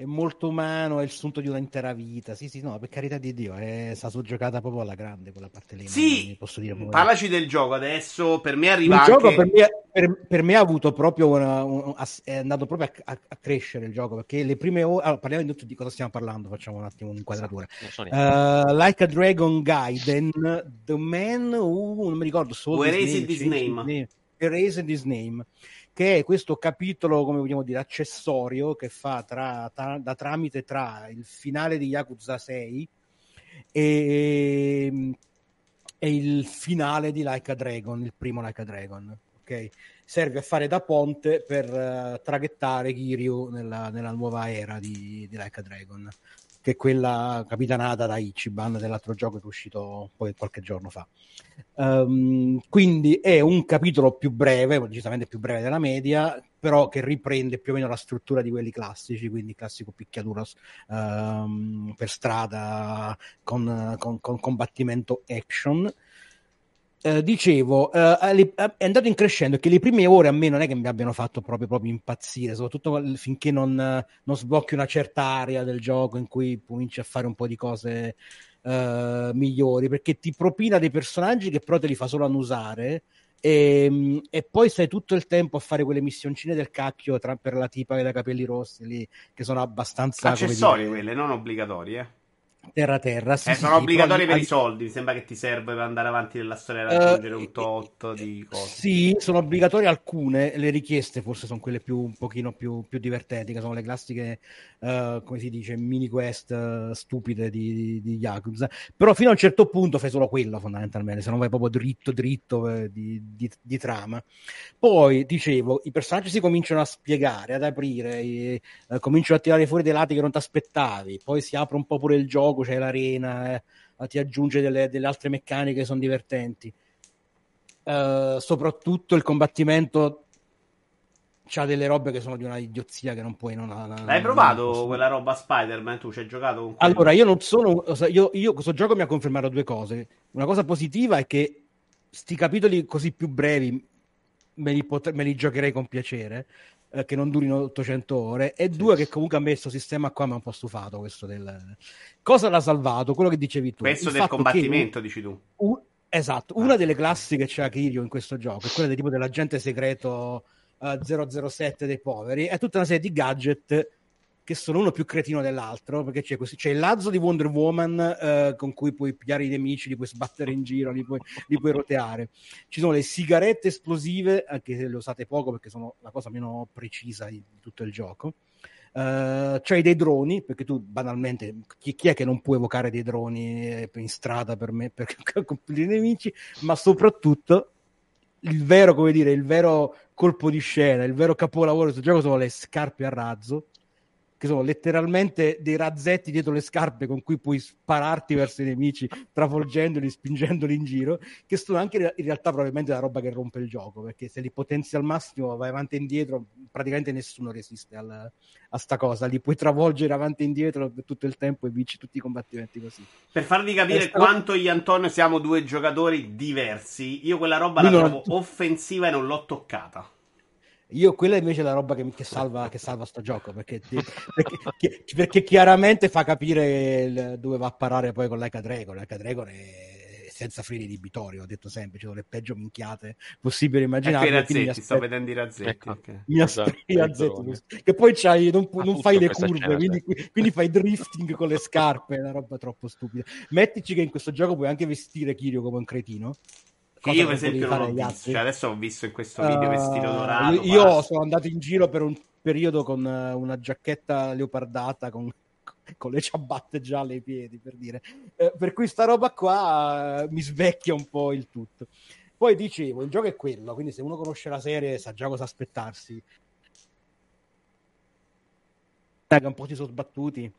è molto umano, è il sunto di un'intera vita. Sì, sì, no, per carità di Dio, è stata giocata proprio alla grande quella parte lì. Sì, posso dire parlaci del gioco adesso. Per me arriva il anche... gioco per me, per, per me, ha avuto proprio una, un, è andato proprio a, a, a, crescere il gioco perché le prime ore. Allora, parliamo di, di cosa stiamo parlando. Facciamo un attimo un'inquadratura. Uh, like a Dragon Gaiden, The Man Who non mi ricordo solo. Who erased his name. Erased his name che è questo capitolo, come vogliamo dire, accessorio che fa tra, tra, da tramite tra il finale di Yakuza 6 e, e, il finale di Like a Dragon, il primo Like a Dragon. Okay? Serve a fare da ponte per uh, traghettare Kiryu nella, nella, nuova era di, di Like a Dragon che è quella capitanata da Ichiban dell'altro gioco che è uscito poi qualche giorno fa. Um, quindi è un capitolo più breve, decisamente più breve della media, però che riprende più o meno la struttura di quelli classici, quindi classico picchiaduro um, per strada con, con, con combattimento action eh, dicevo, eh, è andato in crescendo che le prime ore a me non è che mi abbiano fatto proprio, proprio impazzire, soprattutto finché non, non sblocchi una certa area del gioco in cui cominci a fare un po' di cose eh, migliori, perché ti propina dei personaggi che però te li fa solo annusare. E, ehm, e, poi stai tutto il tempo a fare quelle missioncine del cacchio tra, per la tipa che ha capelli rossi lì, che sono abbastanza accessorie quelle, non obbligatorie. Terra terra. Sì, eh, sono sì, obbligatori per hai... i soldi. Mi sembra che ti serve per andare avanti nella storia e raggiungere uh, un tot di cose. Sì, sono obbligatorie alcune. Le richieste forse sono quelle più un pochino più, più divertenti, che sono le classiche, uh, come si dice, mini quest uh, stupide di, di, di, Yakuza. Però fino a un certo punto fai solo quello, fondamentalmente, se non vai proprio dritto dritto eh, di, di, trama. Poi, dicevo, i personaggi si cominciano a spiegare, ad aprire, e, cominciano a tirare fuori dei lati che non ti aspettavi. Poi si apre un po' pure il gioco gioco, c'è l'arena, eh, ti aggiunge delle, delle, altre meccaniche che sono divertenti. Uh, soprattutto il combattimento c'ha delle robe che sono di una idiozia che non puoi non, non L'hai provato non quella roba Spider-Man? Tu ci hai giocato con quello? Allora, io non sono. Io, io questo gioco mi ha confermato due cose. Una cosa positiva è che sti capitoli così più brevi me li, pot- me li giocherei con piacere eh, che non durino 800 ore e due che comunque a me questo sistema qua mi ha un po' stufato questo del... cosa l'ha salvato? quello che dicevi tu questo del combattimento dici tu. un... esatto, una delle classi che c'è a Kirio in questo gioco è quella del tipo dell'agente segreto uh, eh, 007 dei poveri è tutta una serie di gadget che sono uno più cretino dell'altro, perché c'è, così, c'è il lazzo di Wonder Woman eh, con cui puoi pigliare i nemici, li puoi sbattere in giro, li puoi, li puoi roteare. Ci sono le sigarette esplosive, anche se le usate poco perché sono la cosa meno precisa di, di tutto il gioco. Uh, c'hai dei droni, perché tu banalmente, chi, chi, è che non può evocare dei droni eh, in strada per me, per colpire i nemici, ma soprattutto il vero, come dire, il vero colpo di scena, il vero capolavoro di questo gioco sono le scarpe a razzo, che sono letteralmente dei razzetti dietro le scarpe con cui puoi spararti verso i nemici, travolgendoli, spingendoli in giro, che sono anche in realtà probabilmente la roba che rompe il gioco, perché se li potenzi al massimo, vai avanti e indietro, praticamente nessuno resiste al, a sta cosa, li puoi travolgere avanti e indietro per tutto il tempo e vinci tutti i combattimenti così. Per farvi capire sta... quanto io e Antonio siamo due giocatori diversi, io quella roba Lui la trovo non... offensiva e non l'ho toccata. Io quella invece è la roba che, che, salva, che salva sto gioco perché, perché, perché, chiaramente fa capire il, dove va a parare poi con l'Eca Dragon. L'Eca Dragon è senza freni di Bitorio, ho detto sempre, ci sono le peggio minchiate possibili immaginabili. Ecco i razzetti, aspetto... sto vedendo i razzetti. Ecco, okay. Mi aspetto i razzetti, che poi c'hai, non, non fai le curve, quindi, quindi, fai drifting con le scarpe, è una roba troppo stupida. Mettici che in questo gioco puoi anche vestire Kirio come un cretino che io per esempio non ho visto, cioè adesso ho visto in questo video uh, vestito dorato. Io, io sono andato in giro per un periodo con uh, una giacchetta leopardata con, con, le ciabatte gialle ai piedi, per dire. Uh, per cui sta roba qua mi svecchia un po' il tutto. Poi dicevo, il gioco è quello, quindi se uno conosce la serie sa già cosa aspettarsi. Un po' si sono sbattuti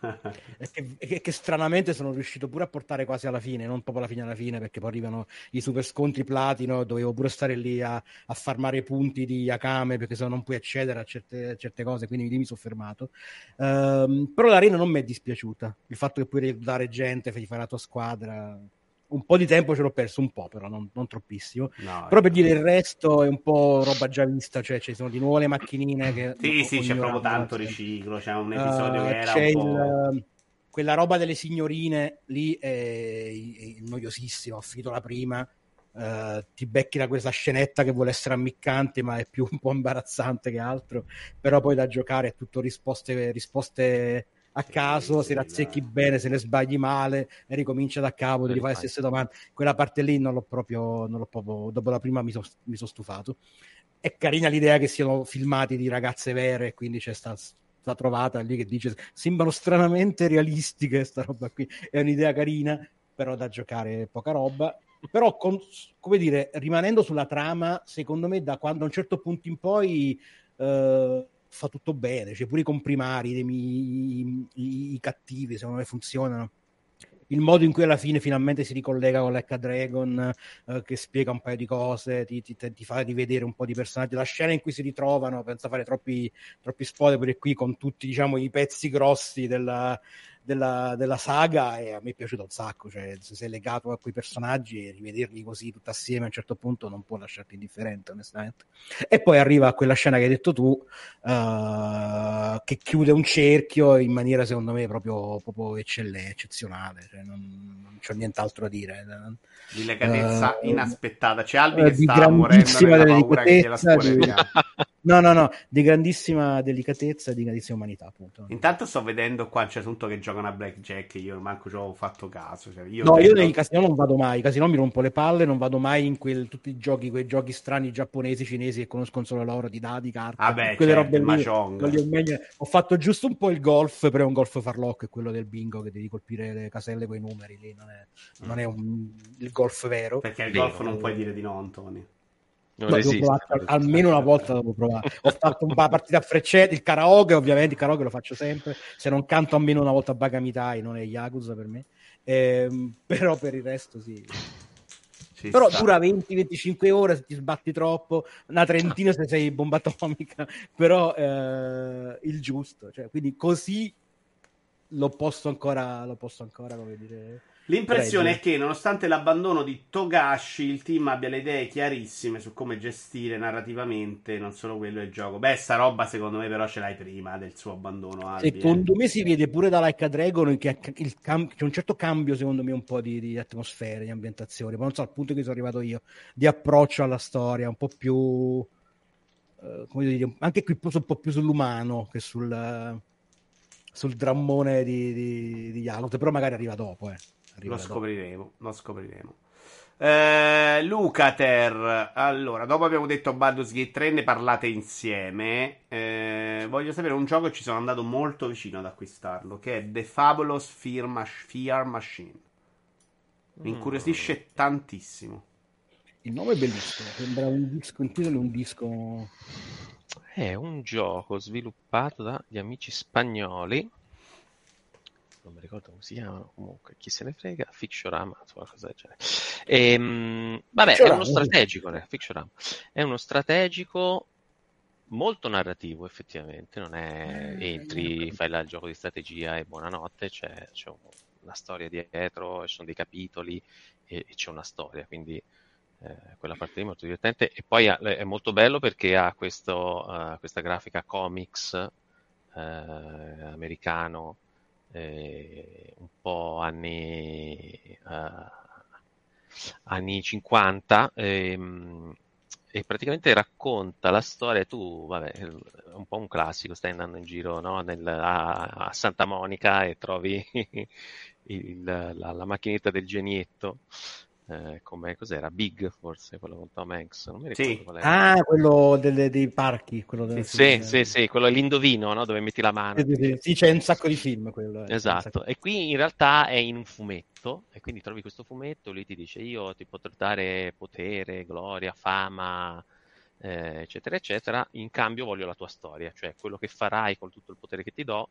che, che, stranamente sono riuscito pure a portare quasi alla fine, non proprio alla fine alla fine, perché poi arrivano i super scontri platino, dovevo pure stare lì a, a farmare punti di Akame, perché se no non puoi accedere a certe, certe cose, quindi mi sono fermato. Um, però l'arena non mi è dispiaciuta, il fatto che puoi reclutare gente, fai fare la tua squadra, un po' di tempo ce l'ho perso, un po' però, non, non troppissimo. No, però per dire il resto è un po' roba già vista, cioè ci sono di nuovo le macchinine che... Sì, sì, c'è proprio tanto riciclo, c'è un episodio uh, che era po'... Il, quella roba delle signorine lì è, è noiosissima, ho finito la prima, uh, ti becchi da questa scenetta che vuole essere ammiccante ma è più un po' imbarazzante che altro, però poi da giocare è tutto risposte... risposte a caso, se razzecchi bene, se ne sbagli male e ricomincia da capo, devi fare le stesse domande. Quella parte lì non l'ho proprio, non l'ho proprio dopo la prima mi sono so stufato. È carina l'idea che siano filmati di ragazze vere, quindi c'è sta, sta trovata lì che dice sembrano stranamente realistiche sta roba qui. È un'idea carina, però da giocare poca roba. Però, con, come dire, rimanendo sulla trama, secondo me da quando a un certo punto in poi... Uh, fa tutto bene, cioè pure i comprimari, i, i, i, cattivi, secondo me funzionano. Il modo in cui alla fine finalmente si ricollega con l'Ecca Dragon, eh, che spiega un paio di cose, ti, ti, ti, fa rivedere un po' di personaggi, la scena in cui si ritrovano, penso fare troppi, troppi spoiler pure qui con tutti diciamo, i pezzi grossi della, della, della, saga e a me è piaciuto un sacco, cioè se sei legato a quei personaggi e rivederli così tutti assieme a un certo punto non può lasciarti indifferente onestamente. E poi arriva a quella scena che hai detto tu uh, che chiude un cerchio in maniera secondo me proprio, proprio eccelle, eccezionale, cioè non, non c'è nient'altro da dire. Di legatezza uh, inaspettata, c'è Albi uh, che sta morendo nella paura che gliela. No, no, no, di grandissima delicatezza e di grandissima umanità, appunto. Intanto sto vedendo qua c'è tutto che giocano a blackjack, io manco ci ho fatto caso. Cioè io no, vedo... io nei casino non vado mai, i casino mi rompo le palle, non vado mai in quel, tutti i giochi, quei giochi strani giapponesi, cinesi che conoscono solo loro, di dadi, carte, ah quelle certo, robe lì. Meglio... Ho fatto giusto un po' il golf, però è un golf farlocco, è quello del bingo che devi colpire le caselle con i numeri lì, non è, mm. non è un... il golf vero. Perché il golf non puoi dire di no, Antonio. Non no, provato, almeno una volta devo provare. Ho fatto un una partita a freccette, il karaoke, ovviamente il karaoke lo faccio sempre. Se non canto almeno una volta a Bagamitai, non è Yakuza per me. Eh, però per il resto sì. Ci però sta. dura 20-25 ore se ti sbatti troppo, una trentina se sei bomba atomica, però eh, il giusto. Cioè, quindi così lo posso ancora, lo posso ancora come dire, L'impressione Prego. è che, nonostante l'abbandono di Togashi, il team abbia le idee chiarissime su come gestire narrativamente non solo quello del gioco. Beh, sta roba secondo me però ce l'hai prima del suo abbandono. Albi, eh. Secondo me si vede pure da Like a Dragon che cam- c'è un certo cambio, secondo me, un po' di, di atmosfere, di ambientazione. Ma non so al punto che sono arrivato io, di approccio alla storia, un po' più. eh, come dire, anche qui un po' più sull'umano che sul, eh, sul drammone di, di, di Yakult, però magari arriva dopo. Eh. Arriva Lo dopo. scopriremo, lo scopriremo. Eh, Lucater, allora, dopo abbiamo detto Baldur's Gate 3, ne parlate insieme. Eh, voglio sapere un gioco che ci sono andato molto vicino ad acquistarlo, che è The Fabulous Fear, Mach- Fear Machine. Mi Mm. incuriosisce tantissimo. Il nome è bellissimo, sembra un disco, un titolo di un disco. È un gioco sviluppato dagli amici spagnoli. Non mi ricordo come si chiamano, comunque chi se ne frega, Fictionama, qualcosa del genere. Ehm, vabbè, è uno strategico, eh, Fictionama. È uno strategico molto narrativo, effettivamente. Non è entri, fai là il gioco di strategia e buonanotte, c'è, c'è un- una storia dietro, ci sono dei capitoli e, e c'è una storia, quindi eh, quella parte lì è molto divertente. E poi ha- è molto bello perché ha questo, eh, questa grafica comics eh, americano, eh, un po' anni, eh, anni 50. ehm, e praticamente racconta la storia. Tu, vabbè, è un po' un classico, stai andando in giro no, nel- a, a Santa Monica e trovi il- la, la macchinetta del genietto. Eh, come cos'era? Big forse quello con Tom Hanks, non mi ricordo Sì. qual era. Ah, quello delle- dei parchi. Quello del- Sì, sì, sì, quello è l'indovino, no? Dove metti la mano. Sì, sì, sì. Sì, c'è un sacco di film quello. eh. Esatto, e qui in realtà è in un fumetto, e quindi trovi questo fumetto, lui ti dice io ti potrò dare potere, gloria, fama, eh, eccetera, eccetera, in cambio voglio la tua storia, cioè quello che farai con tutto il potere che ti do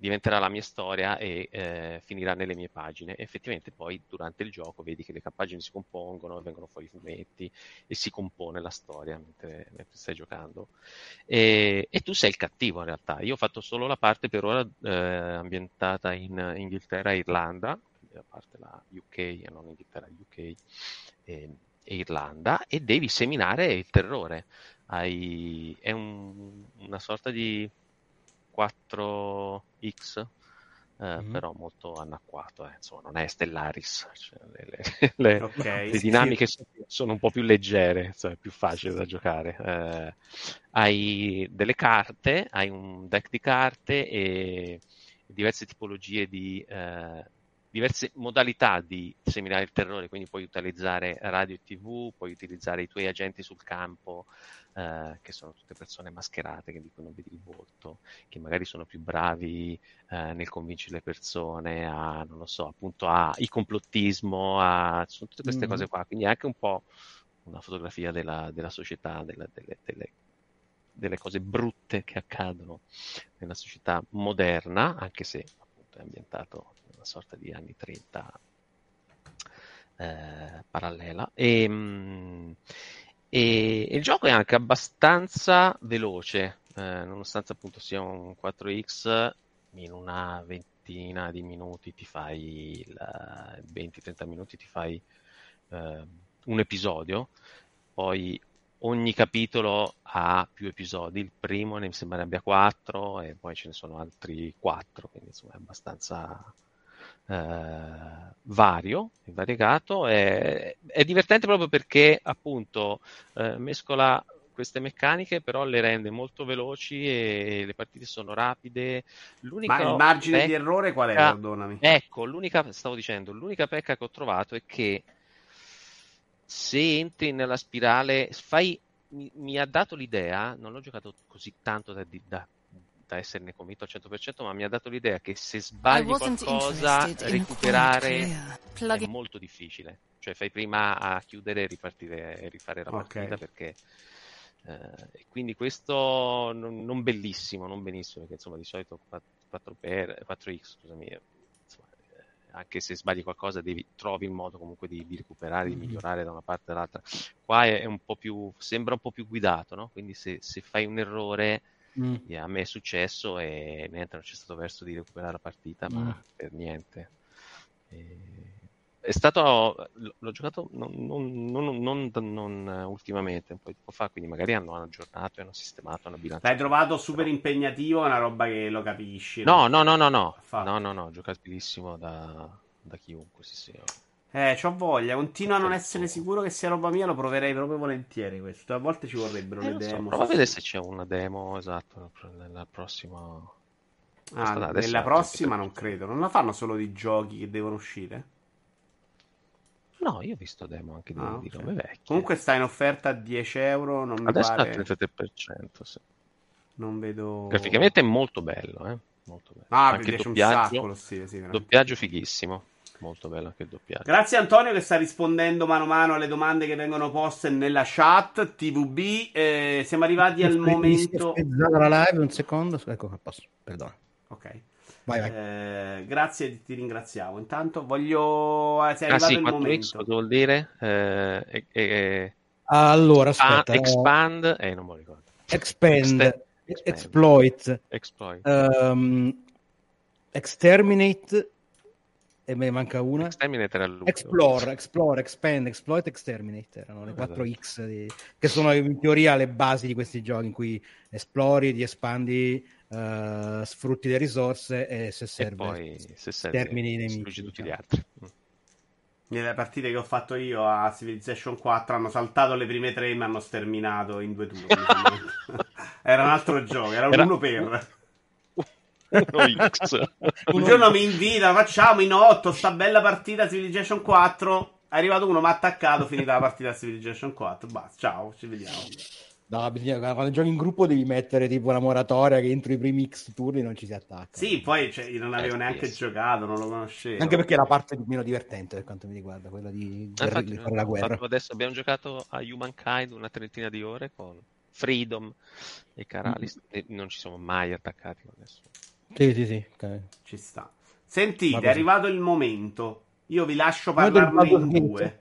diventerà la mia storia e eh, finirà nelle mie pagine. Effettivamente poi durante il gioco vedi che le pagine si compongono, vengono fuori i fumetti e si compone la storia mentre, mentre stai giocando. E, e tu sei il cattivo in realtà. Io ho fatto solo la parte per ora eh, ambientata in Inghilterra e Irlanda, la parte la UK, e non Inghilterra, UK e, e Irlanda, e devi seminare il terrore. Hai, è un- una sorta di 4X, eh, Mhm. però molto anacquato, eh. insomma, non è Stellaris. cioè, le- le- le- Ok. le dinamiche so- sono un po' più leggere, insomma, è più facile da giocare. Eh, hai delle carte, hai un deck di carte e diverse tipologie di eh, diverse modalità di seminare il terrore, quindi puoi utilizzare radio e tv, puoi utilizzare i tuoi agenti sul campo, eh, che sono tutte persone mascherate, che di cui non vedi il volto, che magari sono più bravi eh, nel convincere le persone a, non lo so, appunto a il complottismo, a sono tutte queste Mhm. cose qua, quindi è anche un po' una fotografia della, della società, della- delle, delle- delle cose brutte che accadono nella società moderna, anche se appunto è ambientato in una sorta di anni 30 eh, parallela. E, mm, e- il gioco è anche abbastanza veloce, eh, nonostante appunto sia un 4X, in una ventina di minuti ti fai, il- 20-30 minuti ti fai eh, un episodio, poi ogni capitolo ha più episodi, il primo ne mi sembra ne abbia quattro e poi ce ne sono altri quattro, quindi insomma è abbastanza eh, vario e variegato. È, è divertente proprio perché appunto eh, mescola queste meccaniche, però le rende molto veloci e le partite sono rapide. L'unica Ma il margine di pecca- errore qual è? Perdonami. Ecco, l'unica, stavo dicendo, l'unica pecca che ho trovato è che se entri nella spirale, fai, mi, mi ha dato l'idea, non l'ho giocato così tanto da, di- da- da esserne convinto al 100%, ma mi ha dato l'idea che se sbagli qualcosa, recuperare è molto difficile. Cioè fai prima a chiudere e ripartire e rifare la partita perché... eh, quindi questo non, non bellissimo, non benissimo, perché insomma di solito 4, per 4X, scusami, eh, insomma, eh, anche se sbagli qualcosa devi, trovi il modo comunque di, di recuperare, di Mhm. migliorare da una parte all'altra. Qua è, è un po' più, sembra un po' più guidato, no? Quindi se, se fai un errore, Mm. e a me è successo e niente, non c'è stato verso di recuperare la partita, ma Mm. per niente. E è stato, l'ho giocato non, non, non, non, ultimamente, un po' di tempo fa, quindi magari hanno, hanno aggiornato e hanno sistemato, hanno bilanciato. L'hai trovato super impegnativo, è una roba che lo capisci. No, no, no, no, no, no, no, no, giocabilissimo da, da chiunque, sì, sì. Eh, c'ho voglia, continuo a non essere sicuro che sia roba mia, lo proverei proprio volentieri questo. A volte ci vorrebbero eh, le demo. So, prova a vedere se c'è una demo, esatto, nella prossima... Ah, nella prossima non credo, non la fanno solo di giochi che devono uscire? No, io ho visto demo anche di, ah, di robe vecchie. Comunque sta in offerta a 10 euro. Non Adesso mi pare... è al 33%. Sì. Non vedo. Graficamente è molto bello, eh? Molto bello. Ah, anche il doppiaggio. Sacco, sì, sì, doppiaggio fighissimo. Molto bello anche il doppiaggio. Grazie Antonio che sta rispondendo mano a mano alle domande che vengono poste nella chat TVB. Eh, siamo arrivati al momento. la live un secondo. Ecco, passo. Perdono. Ok. Vai, vai. Eh, grazie, ti ringraziamo. Intanto voglio. Eh, sei ah, sì, il momento. X, cosa vuol dire? Eh, eh, allora, aspetta. expand, eh, non me lo ricordo. Expand, expand. exploit, exploit. Um, exterminate. E me ne manca una. Exterminate era l'ultimo. Explore, explore, expand, exploit, exterminate. Erano le 4 esatto. X di... che sono in teoria le basi di questi giochi in cui esplori, ti espandi uh, sfrutti le risorse e se serve, e poi, se serve termini i nemici. tutti gli diciamo. altri. Mm. Nelle partite che ho fatto io a Civilization 4 hanno saltato le prime tre e mi hanno sterminato in due turni. era un altro gioco, era un era... uno per. Un giorno mi invita, facciamo in 8 sta bella partita Civilization 4. È arrivato uno, mi ha attaccato, finita la partita Civilization 4. Basta, ciao, ci vediamo. No, bisogna, quando giochi in gruppo devi mettere tipo una moratoria che entro i primi X turni non ci si attacca. Sì, poi cioè, io non avevo eh, neanche yes. giocato, non lo conoscevo. Anche perché è la parte meno divertente per quanto mi riguarda, quella di, ah, infatti, fare la guerra. Adesso abbiamo giocato a Humankind una trentina di ore con Freedom e Caralis mm-hmm. e non ci siamo mai attaccati con nessuno. Sì, sì, sì. Okay. Ci sta. Sentite, è arrivato il momento. Io vi lascio parlarne in due.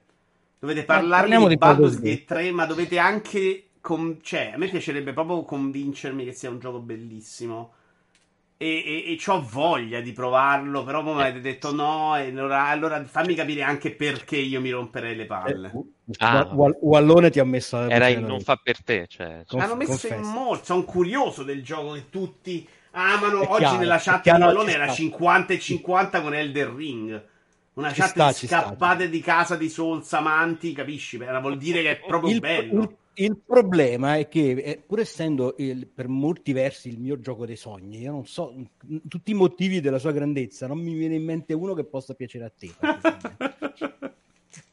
Dovete parlarne di Baldur's Gate 3, ma dovete anche com- cioè, a me piacerebbe proprio convincermi che sia un gioco bellissimo. E, e, e ho voglia di provarlo, però mi avete detto no, e allora, allora, fammi capire anche perché io mi romperei le palle. Eh, ah, Wallone ti ha messo era il non fa per te, cioè, cioè. hanno messo confesso. in molto. Sono curioso del gioco che tutti amano. È Oggi chiaro, nella chat di Wallone era 50 e 50 con Elder Ring. Una chat sta, di scappate sta. di casa di Souls amanti, capisci? Vuol dire che è proprio il, bello. Il, il problema è che, eh, pur essendo il, per molti versi il mio gioco dei sogni, io non so tutti i motivi della sua grandezza, non mi viene in mente uno che possa piacere a te.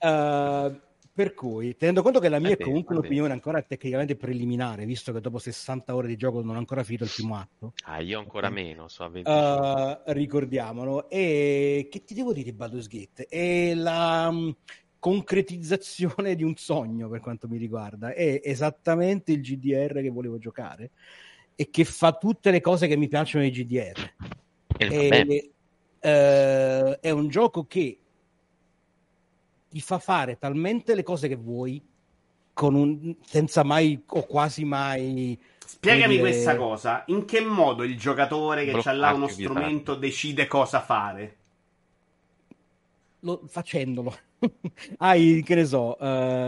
uh, per cui, tenendo conto che la mia è, è comunque bene, un'opinione ancora tecnicamente preliminare, visto che dopo 60 ore di gioco non ho ancora finito il primo atto. Ah, io ancora okay. meno, so a 25. Uh, ricordiamolo. E che ti devo dire, Baldur's Gate? È la concretizzazione di un sogno per quanto mi riguarda. È esattamente il GDR che volevo giocare e che fa tutte le cose che mi piacciono nei GDR. E, eh, è un gioco che ti fa fare talmente le cose che vuoi un, senza mai o quasi mai Spiegami dire... questa cosa, in che modo il giocatore che ha là uno strumento decide cosa fare? Lo, facendolo. hai, che ne so, uh,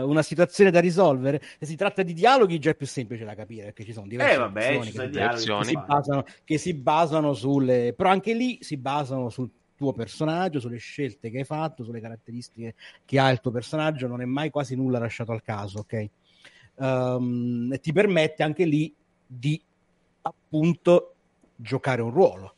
una situazione da risolvere. Se si tratta di dialoghi, già è più semplice da capire perché ci sono diverse eh, vabbè, ci sono che, che, si basano, che si basano sulle. però anche lì si basano sul tuo personaggio, sulle scelte che hai fatto, sulle caratteristiche che ha il tuo personaggio. Non è mai quasi nulla lasciato al caso, ok? Um, e ti permette anche lì di appunto giocare un ruolo,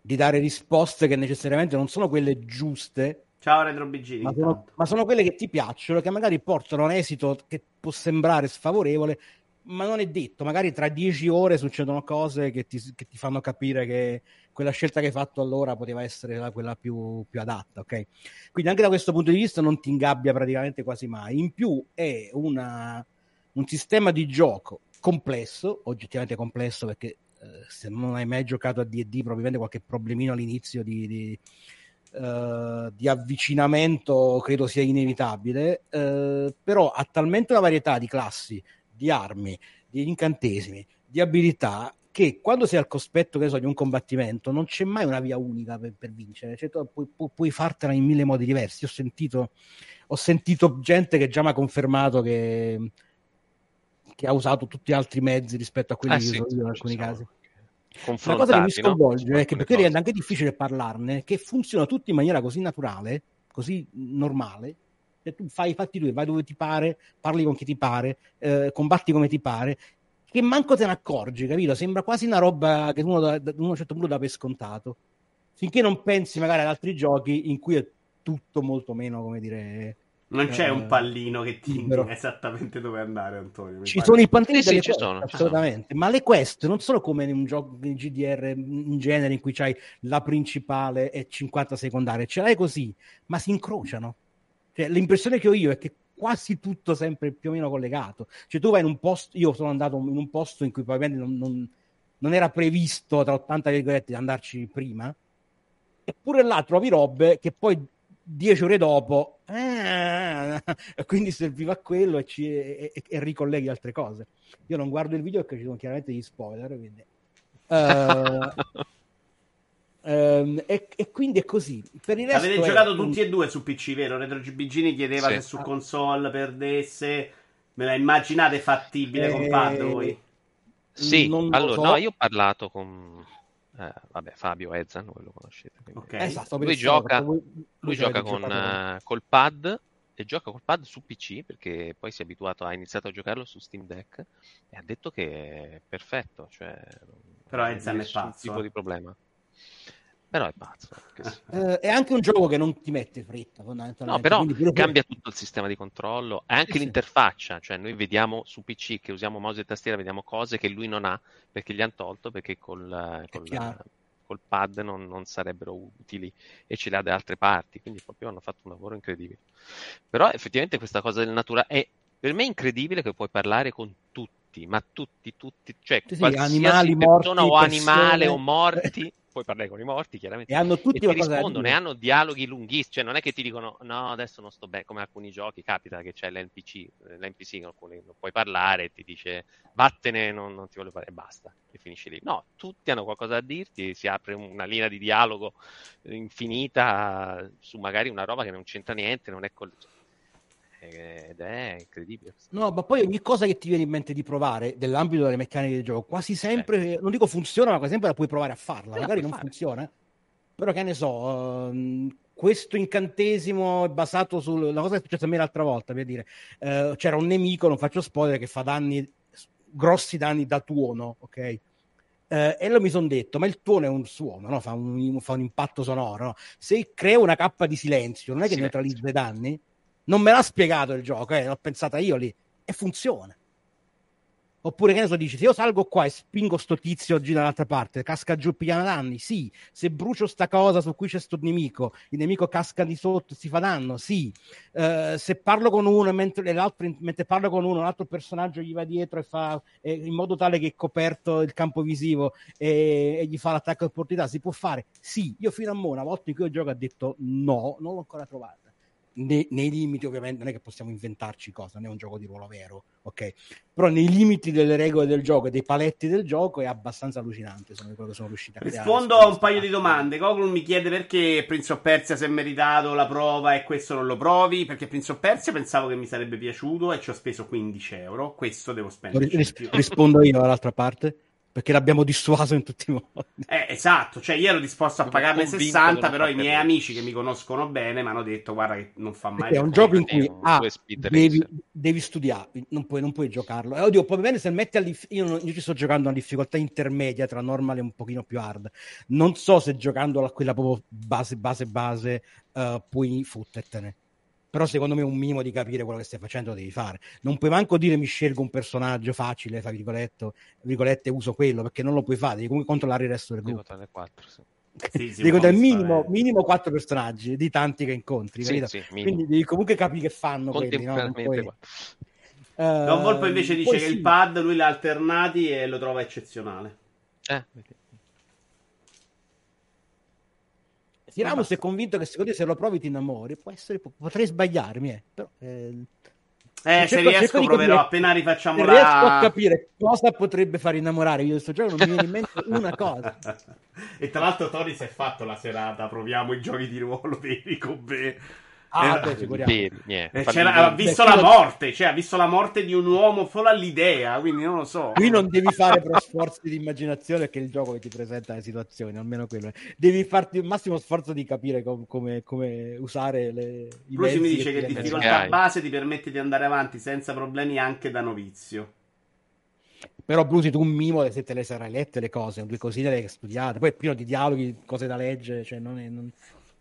di dare risposte che necessariamente non sono quelle giuste Ciao Retro BG. Ma sono, ma sono, quelle che ti piacciono, che magari portano a un esito che può sembrare sfavorevole, ma non è detto. Magari tra dieci ore succedono cose che ti, che ti fanno capire che quella scelta che hai fatto allora poteva essere la, quella più, più, adatta, ok? Quindi anche da questo punto di vista non ti ingabbia praticamente quasi mai. In più è una, un sistema di gioco complesso, oggettivamente complesso perché eh, se non hai mai giocato a D&D probabilmente qualche problemino all'inizio di, di Uh, di avvicinamento credo sia inevitabile, uh, però ha talmente una varietà di classi, di armi, di incantesimi, di abilità che quando sei al cospetto che so, di un combattimento non c'è mai una via unica per, per vincere, cioè, puoi, pu- puoi fartela in mille modi diversi. Ho sentito, ho sentito gente che già mi ha confermato che, che, ha usato tutti gli altri mezzi rispetto a quelli Eh che sì, uso io in alcuni sono casi. La cosa che mi no? sconvolge Su è che perché rende cose. anche difficile parlarne, che funziona tutto in maniera così naturale, così normale, che tu fai i fatti tuoi, vai dove ti pare, parli con chi ti pare, eh, combatti come ti pare, che manco te ne accorgi, capito? Sembra quasi una roba che uno da, da un certo punto dà per scontato. Finché non pensi magari ad altri giochi in cui è tutto molto meno, come dire... Non c'è eh, un pallino che ti indica esattamente dove andare, Antonio. Ci pare. sono i pantini Sì, sì, ci quest, sono, assolutamente, ma le quest non sono come in un gioco in GDR in genere in cui c'hai la principale e 50 secondarie, ce l'hai così, ma si incrociano. Cioè, l'impressione che ho io è che quasi tutto sempre più o meno collegato. Cioè, tu vai in un posto, io sono andato in un posto in cui probabilmente non, non- non era previsto tra 80 virgolette di andarci prima, eppure là trovi robe che poi dieci ore dopo eh, quindi serviva quello e, ci, e, e- e ricolleghi altre cose io non guardo il video perché ci sono chiaramente gli spoiler quindi eh, ehm, e, e quindi è così per il resto Avete è giocato un- tutti e due su PC, vero? Retro GBG chiedeva Sì. se su console perdesse. Me la immaginate fattibile con Eh, pad voi? Sì, non lo allora, so. no, io ho parlato con eh, vabbè, Fabio Ezzan, voi lo conoscete. quindi- Ok. Eh, esatto, Lui gioca- Lui voi gioca con, eh, col pad e gioca col pad su PC perché poi si è abituato, ha iniziato a giocarlo su Steam Deck e ha detto che è perfetto, cioè Però Ezzan è pazzo, tipo eh. di problema. Però è pazzo. sì. Eh, è anche un gioco che non ti mette fretta fondamentalmente No, però cambia tutto il sistema di controllo e anche Sì, sì. l'interfaccia, cioè noi vediamo su PC che usiamo mouse e tastiera, vediamo cose che lui non ha perché gli hanno tolto, perché col, col, col pad non, non sarebbero utili e ce le ha da altre parti, quindi proprio hanno fatto un lavoro incredibile. Però effettivamente questa cosa del naturale è per me incredibile che puoi parlare con tutti, ma tutti, tutti, cioè Sì, sì, qualsiasi animali, persona morti, o animale persone. o morti, puoi parlare con i morti chiaramente e hanno tutti e ti rispondono e hanno dialoghi lunghissimi, cioè non è che ti dicono no adesso non sto bene, come alcuni giochi capita che c'è l'NPC, eh, l'NPC con cui non puoi parlare e ti dice vattene, non, non ti voglio fare e basta, e finisci lì. No, tutti hanno qualcosa da dirti, si apre una linea di dialogo infinita su magari una roba che non c'entra niente, non è col... ed è incredibile. No, ma poi ogni cosa che ti viene in mente di provare nell'ambito delle meccaniche del gioco, quasi sempre, non dico funziona, ma quasi sempre la puoi provare a farla. Eh, Magari non fare. funziona, però che ne so, ehm, questo incantesimo è basato sulla cosa che è successa a me l'altra volta, per dire, eh, c'era un nemico, non faccio spoiler, che fa danni, grossi danni da tuono, ok? Eh, e lo mi sono detto, ma il tuono è un suono, no? fa, un, fa un impatto sonoro. no? Se crea una cappa di silenzio, non è che Silenzio. neutralizza i danni? Non me l'ha spiegato il gioco, eh, l'ho pensata io lì e funziona. Oppure che ne so, dici, se io salgo qua e spingo sto tizio giù dall'altra parte, casca giù piano danni? Sì. Se brucio sta cosa su cui c'è sto nemico, il nemico casca di sotto e si fa danno? Sì. Eh, se parlo con uno mentre, mentre parlo con uno, un altro personaggio gli va dietro e fa eh, in modo tale che è coperto il campo visivo e, e gli fa l'attacco di opportunità, si può fare? Sì. Io fino a mo', una volta in cui il gioco ha detto no, non l'ho ancora trovata. Ne- nei limiti, ovviamente, non è che possiamo inventarci cose, non è un gioco di ruolo vero, ok? Però nei limiti delle regole del gioco e dei paletti del gioco è abbastanza allucinante. Sono quello che sono riuscito a creare. Rispondo a un paio di domande. Gogol mi chiede perché Prince of Persia si è meritato la prova e questo non lo provi. Perché Prince of Persia pensavo che mi sarebbe piaciuto e ci ho speso 15 euro. Questo devo spendere. Ris- rispondo io dall'altra parte perché l'abbiamo dissuaso in tutti i modi. Eh, esatto, cioè io ero disposto a Sono pagarne convinto 60, che non però i miei lui. amici che mi conoscono bene mi hanno detto guarda che non fa mai Perché è un gioco in cui ah, devi, devi studiare, non puoi, non puoi giocarlo. E oddio, poi bene se metti a dif- io, non- io ci sto giocando a una difficoltà intermedia tra normal e un pochino più hard. Non so se giocando a quella proprio base, base, base, eh, puoi fottertene. Però secondo me un minimo di capire quello che stai facendo lo devi fare. Non puoi manco dire mi scelgo un personaggio facile, fra virgolette, virgolette uso quello, perché non lo puoi fare, devi comunque controllare il resto del Dico gruppo. tra le quattro, sì. Sì, sì, devi minimo, minimo quattro personaggi di tanti che incontri. Quindi devi comunque capire che fanno quelli, no? Non puoi- Don Volpo invece dice che sì, il pad lui l'ha alternati e lo trova eccezionale. Eh, vedi. Tiramus è convinto che secondo te se lo provi ti innamori. Può essere, po- potrei sbagliarmi, eh, però eh, Eh, se cerco- riesco cerco proverò capire- appena rifacciamo Se riesco a la... capire cosa potrebbe far innamorare io di questo gioco, non mi viene in mente una cosa. e tra l'altro Tony si è fatto la serata, proviamo i giochi di ruolo veri con me. Ah, Eh, beh, Eh, ha visto Beh, la morte, cioè ha visto la morte di un uomo solo all'idea, quindi non lo so. Qui non devi fare però sforzi di immaginazione che è il gioco che ti presenta le situazioni, almeno quello. Devi farti il massimo sforzo di capire com- come, come usare le, i Lucy mi mezzi dice che rendono- difficoltà hai. base ti permette di andare avanti senza problemi anche da novizio. Però Brusi tu un mimo se te le sarai lette le cose, due cosine le hai studiate, poi è pieno di dialoghi, cose da leggere, cioè non è... non-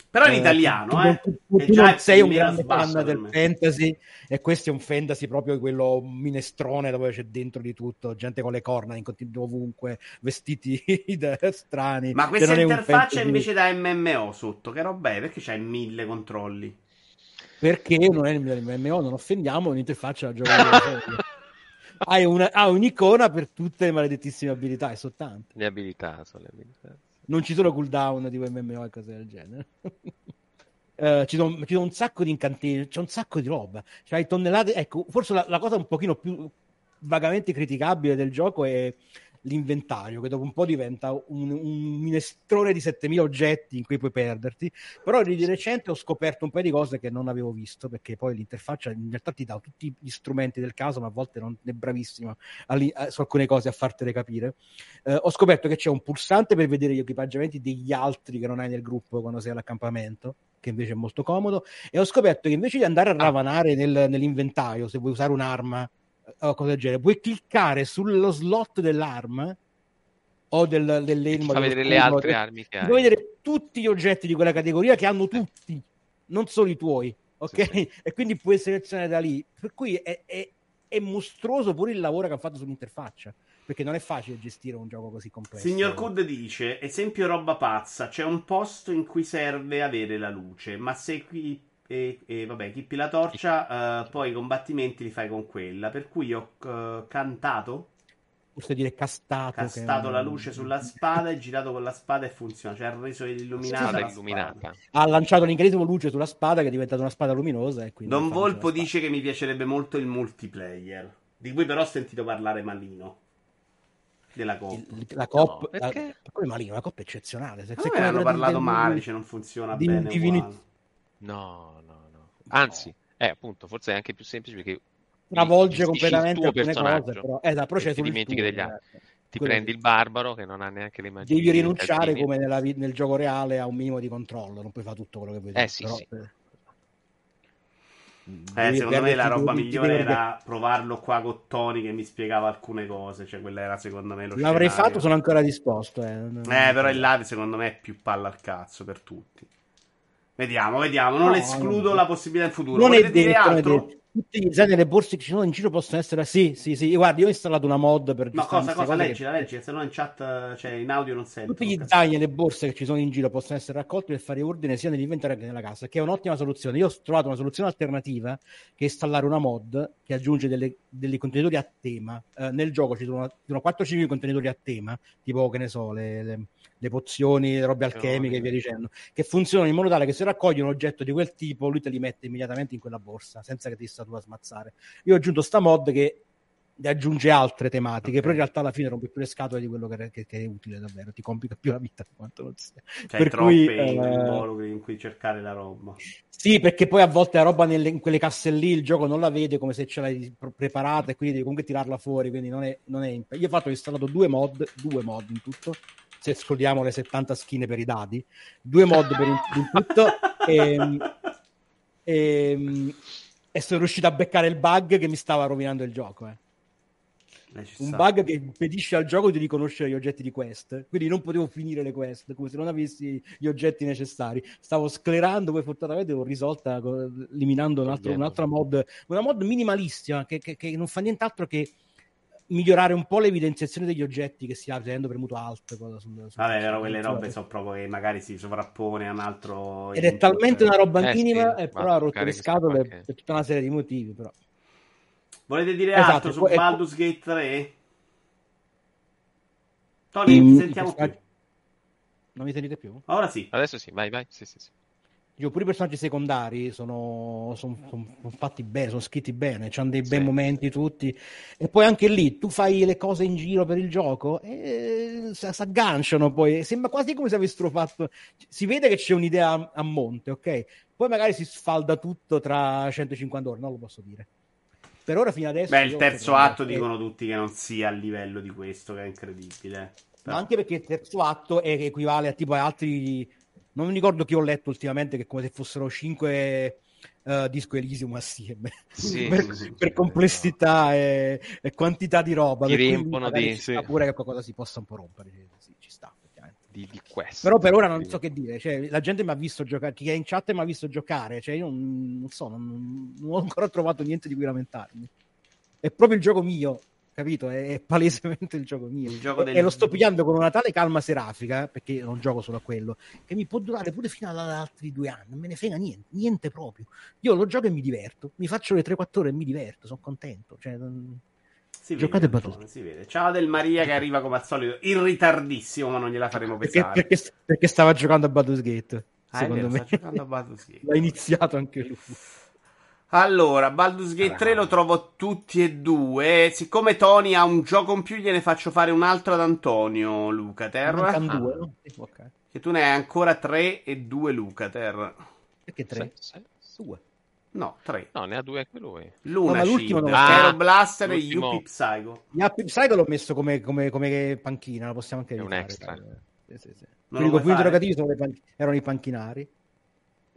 Però in Eh, italiano, tu, eh. tu- tu Che già non sei un grande fan del fantasy e questo è un fantasy proprio quello minestrone dove c'è dentro di tutto, gente con le corna in continuo ovunque, vestiti strani. Ma Cioè, questa interfaccia invece da MMO sotto, che roba è? Perché c'hai mille controlli? Perché non è il MMO, non offendiamo, un'interfaccia da giocare. Hai una, ha un'icona per tutte le maledettissime abilità, e sono tante. Le abilità sono le abilità. Non ci sono cooldown di MMO e cose del genere. Eh, ci, sono, un sacco di incantesimi, c'è un sacco di roba. C'hai tonnellate. Ecco, forse la, la cosa un pochino più vagamente criticabile del gioco è l'inventario, che dopo un po' diventa un, un minestrone di 7000 oggetti in cui puoi perderti. Però di recente ho scoperto un paio di cose che non avevo visto, perché poi l'interfaccia in realtà ti dà tutti gli strumenti del caso, ma a volte non è bravissima su alcune cose a fartele capire. Eh, ho scoperto che c'è un pulsante per vedere gli equipaggiamenti degli altri che non hai nel gruppo quando sei all'accampamento, che invece è molto comodo. E ho scoperto che invece di andare a ravanare nel- nell'inventario, se vuoi usare un'arma o cose del genere, puoi cliccare sullo slot dell'arma o del, dell'elmo. fa vedere le altre armi che hai. puoi vedere tutti gli oggetti di quella categoria che hanno tutti, non solo i tuoi, ok? Sì, sì. E quindi puoi selezionare da lì. Per cui è, è- è mostruoso pure il lavoro che hanno fatto sull'interfaccia, perché non è facile gestire un gioco così complesso. Signor Kud dice, esempio roba pazza, c'è un posto in cui serve avere la luce, ma se qui... E, e vabbè, equipi la torcia, eh, poi i combattimenti li fai con quella. Per cui ho eh, cantato, Forse dire castato. castato la luce sulla spada e girato con la spada e funziona. Cioè ha reso illuminata la illuminata. spada. Ha lanciato l'incredibile luce sulla spada che è diventata una spada luminosa. E quindi Don Volpo dice che mi piacerebbe molto il multiplayer, di cui però ho sentito parlare malino. Della. Il- la coppa, No, perché? la- come Malino, la coppa è eccezionale. Se, se hanno parlato del- male, dice non funziona di- bene. Uguale. No, no, no. Anzi, è appunto, forse è anche più semplice perché travolge gestisci il completamente tuo alcune personaggio. cose. Però, esatto, però E c'è ti dimentichi degli altri. esatto. Ti Quello prendi il barbaro che non ha neanche le immagini. Devi rinunciare come nella nel gioco reale a un minimo di controllo, non puoi fare tutto quello che vuoi. Eh, sì, però, sì. eh, Eh, devi secondo me la roba migliore era provarlo qua con Tony che mi spiegava alcune cose. Cioè, quella era secondo me lo L'avrei scenario. fatto, sono ancora disposto. Eh, Eh, però il live secondo me è più palla al cazzo per tutti. Vediamo, vediamo. Non No, escludo no. la possibilità in futuro. Non è Volete dire detto, è altro? detto. Tutti gli design nelle borse che ci sono in giro possono essere. Sì, sì, sì. Guarda, io ho installato una mod per gestire cosa, cosa? che- Leggi, la leggi, se no in chat, cioè in audio non sento. Tutti gli zaini e le borse che ci sono in giro possono essere raccolti per fare ordine sia nell'inventario che nella casa, che è un'ottima soluzione. Io ho trovato una soluzione alternativa che è installare una mod che aggiunge delle- dei contenitori a tema. Eh, nel gioco ci sono, ci sono 4-5 contenitori a tema, tipo che ne so, le, le- le pozioni, le robe alchemiche e via dicendo, che funzionano in modo tale che se raccogli un oggetto di quel tipo, lui te li mette immediatamente in quella borsa, senza che ti sta tu a smazzare. Io ho aggiunto sta mod che aggiunge altre tematiche, Ok. però in realtà alla fine rompe più le scatole di quello che, che- che è utile davvero, ti complica più la vita di quanto non sia. Cioè, per cui, in- eh, in cui cercare la roba. Sì, perché poi a volte la roba nelle- in quelle casse lì il gioco non la vede come se ce l'hai pre- preparata e quindi devi comunque tirarla fuori, quindi non è, non è imp- Io ho fatto ho installato due mod, due mod in tutto, se escludiamo le 70 schine per i dadi, due mod per in, in tutto e, e, e sono riuscito a beccare il bug che mi stava rovinando il gioco. eh. Eh, Un sta. bug che impedisce al gioco di riconoscere gli oggetti di quest, quindi non potevo finire le quest come se non avessi gli oggetti necessari. Stavo sclerando, poi fortunatamente l'ho risolta eliminando un altro- un'altra mod, una mod minimalissima che, che- che non fa nient'altro che migliorare un po' l'evidenziazione degli oggetti che si apre tenendo premuto alt. cosa sul- sul- Vabbè, però quelle robe sono proprio che magari si sovrappone a un altro. Ed è talmente una roba Eh, minima, sì, e va però ha rotto le scatole qualche- per tutta una serie di motivi. Però. Volete dire Esatto, altro su poi- Baldur's Gate 3? Tony, Mm, sentiamo più. Non mi sentite più? Ora sì. Adesso sì, vai, vai. Sì, sì, sì. Dico, pure i personaggi secondari sono, sono, sono, fatti bene, sono scritti bene, hanno dei bei Sì. momenti tutti. E poi anche lì tu fai le cose in giro per il gioco e si agganciano poi. Sembra quasi come se avessero fatto. Si vede che c'è un'idea a, a monte, ok? Poi magari si sfalda tutto tra 150 ore, non lo posso dire. Per ora fino adesso. Beh, il terzo atto dicono tutti che non sia a livello di questo, che è incredibile. Ma anche perché il terzo atto è, equivale a tipo a altri. Non mi ricordo che ho letto ultimamente, che come se fossero cinque eh, Disco Elysium assieme Sì, per, sì, per sì, complessità e, e quantità di roba. Ti magari di- sì. pure che qualcosa si possa un po' rompere. Sì, ci sta, di, di questo. Però per ora non so che dire. Cioè, la gente mi ha visto giocare, chi è in chat mi ha visto giocare. Cioè, io non, non so, non, non ho ancora trovato niente di cui lamentarmi. È proprio il gioco mio, capito? È, è palesemente il gioco mio. Il gioco E- del- E lo sto pigliando con una tale calma serafica, perché non gioco solo a quello, che mi può durare pure fino ad altri due anni. Non me ne frega niente, niente proprio. Io lo gioco e mi diverto. Mi faccio le 3-4 ore e mi diverto, sono contento. Cioè, non- Si Giocate vede, si vede. Ciao del Maria che arriva come al solito in ritardissimo, ma non gliela faremo perché, pesare. perché, perché stava giocando a Baldur's Gate. Ah, secondo vero, me. sta giocando a Baldur's Gate. L'ha iniziato anche lui. Allora, Baldur's Gate 3 lo trovo tutti e due. Siccome Tony ha un gioco in più, gliene faccio fare un altro ad Antonio Lucater. Mancano Ah. due, no? Sì, ok. Che tu ne hai ancora tre e due Lucater. Perché tre? Due. No, tre. No, ne ha due anche lui. Luna ma l'ultimo non c'è. Aero Ah, Blaster e. Yuppie Psycho. Happy Psycho l'ho messo come, come, come panchina, lo possiamo anche È un extra. Sì, sì, sì. L'unico punto interrogativo erano i panchinari.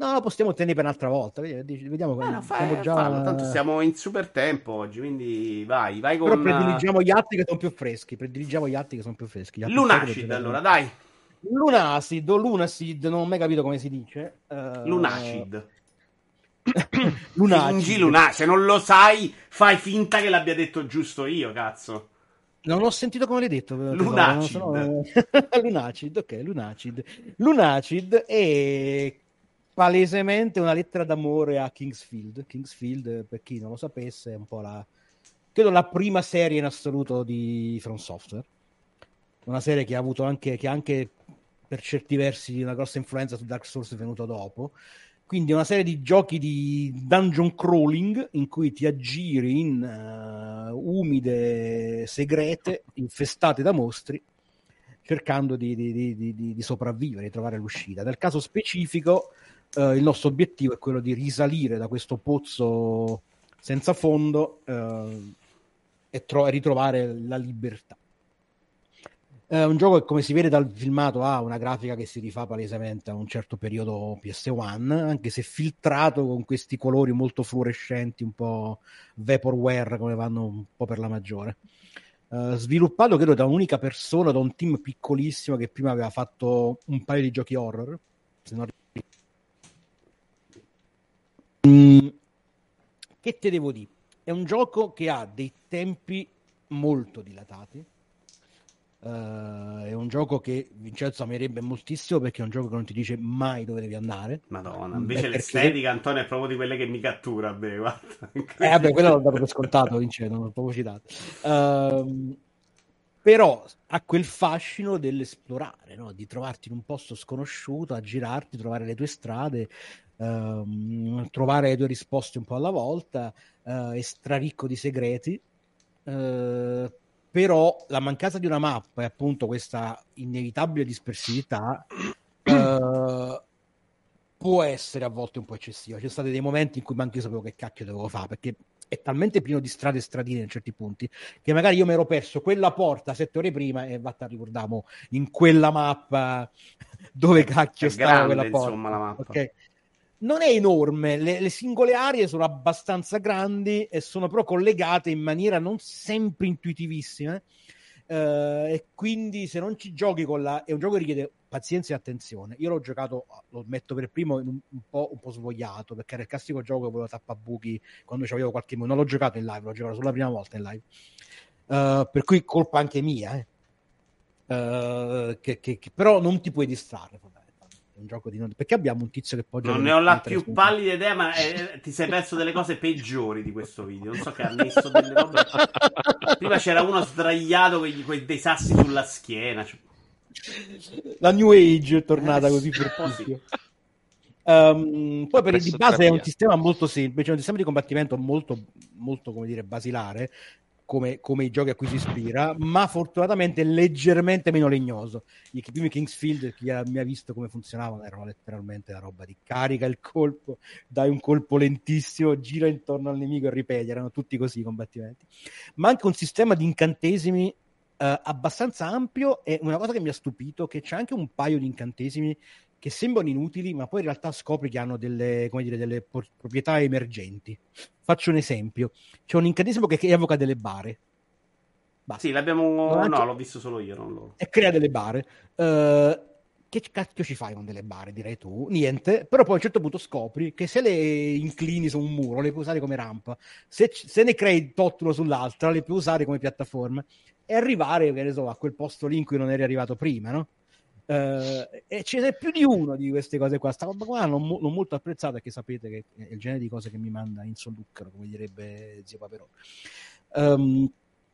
No, lo possiamo tenere per un'altra volta. vedi- Vediamo Eh, come no, fai- già... tanto siamo in super tempo oggi, quindi vai, vai Però con prediligiamo gli altri che sono più freschi. Prediligiamo gli altri che sono più freschi. Lunacid, lo allora, dai. Lunacid o Lunacid, non ho mai capito come si dice. Eh, Lunacid. Lunacid. Fingi Lunacid, se non lo sai, fai finta che l'abbia detto giusto io, cazzo. Non ho sentito come l'hai detto. Lunacid. sono- Lunacid, ok, Lunacid. Lunacid è palesemente una lettera d'amore a Kingsfield. Kingsfield, per chi non lo sapesse, è un po' la... credo la prima serie in assoluto di From Software. Una serie che ha avuto anche, che anche per certi versi una grossa influenza su Dark Souls venuto dopo. Quindi una serie di giochi di dungeon crawling in cui ti aggiri in eh, umide segrete infestate da mostri cercando di- di- di- di sopravvivere, di trovare l'uscita. Nel caso specifico eh, il nostro obiettivo è quello di risalire da questo pozzo senza fondo eh, e tro- ritrovare la libertà. È un gioco che, come si vede dal filmato, ha una grafica che si rifà palesemente a un certo periodo PS1, anche se filtrato con questi colori molto fluorescenti, un po' vaporware, come vanno un po' per la maggiore. Eh, sviluppato credo da un'unica persona, da un team piccolissimo che prima aveva fatto un paio di giochi horror. Se non... Mm, che te devo dire? È un gioco che ha dei tempi molto dilatati. Eh, è un gioco che Vincenzo amerebbe moltissimo perché è un gioco che non ti dice mai dove devi andare. Madonna, Beh, invece perché- l'estetica, Antonio, è proprio di quelle che mi cattura. Beh, guarda. Eh, vabbè, quello l'ho dato per scontato, Vincenzo, non l'ho proprio citato. Ehm, però ha quel fascino dell'esplorare, no? di trovarti in un posto sconosciuto, a girarti, trovare le tue strade, ehm, trovare le tue risposte un po' alla volta, eh, è straricco di segreti. eh, però la mancanza di una mappa e appunto questa inevitabile dispersività eh, può essere a volte un po' eccessiva. Ci sono stati dei momenti in cui manco io sapevo che cacchio dovevo fare perché è talmente pieno di strade e stradine in certi punti che magari io mi ero perso quella porta sette ore prima e vatta ricordavo in quella mappa dove cacchio È stava grande, quella porta. insomma, la mappa. Ok. Non è enorme, le, le singole aree sono abbastanza grandi e sono però collegate in maniera non sempre intuitivissima. eh, e quindi se non ci giochi con la... è un gioco che richiede pazienza e attenzione. Io l'ho giocato, lo metto per primo, un, un po', un po' svogliato, perché era il classico gioco che volevo tappabuchi quando avevo qualche... Non l'ho giocato in live, l'ho giocato solo la prima volta in live. Eh, per cui colpa anche mia, eh. Eh, che, che- che- però non ti puoi distrarre. fondamentalmente. Un gioco di non... Perché abbiamo un tizio che poggia... Non le ne ho la più su- pallida idea, ma eh, ti sei perso delle cose peggiori di questo video. Non so che ha messo delle robe. Prima c'era uno sdraiato con gli- con dei sassi sulla schiena. Cioè, La New Age è tornata Eh, così sì, per tutti. Um, poi per il di base è un sistema molto semplice, è un sistema di combattimento molto, molto come dire, basilare, come, come i giochi a cui si ispira, ma fortunatamente leggermente meno legnoso. I primi Kingsfield, chi mi ha visto come funzionavano, erano letteralmente la roba di carica il colpo, dai un colpo lentissimo, gira intorno al nemico e ripeti, erano tutti così i combattimenti. Ma anche un sistema di incantesimi eh, abbastanza ampio e una cosa che mi ha stupito che c'è anche un paio di incantesimi che sembrano inutili, ma poi in realtà scopri che hanno delle, come dire, delle por- proprietà emergenti. Faccio un esempio: c'è un incantesimo che, che evoca delle bare. Basta. Sì, l'abbiamo. Anche- No, l'ho visto solo io. Non lo... E crea delle bare. Eh, che cacchio ci fai con delle bare, direi tu? Niente, però poi a un certo punto scopri che se le inclini su un muro le puoi usare come rampa, se, se ne crei tot uno sull'altra le puoi usare come piattaforma e arrivare, che ne so, a quel posto lì in cui non eri arrivato prima, no? Eh, e ce n'è più di uno di queste cose qua. Sta roba qua mo- non molto apprezzata, perché sapete che è il genere di cose che mi manda in sollucro, come direbbe zio Paperone. Ehm,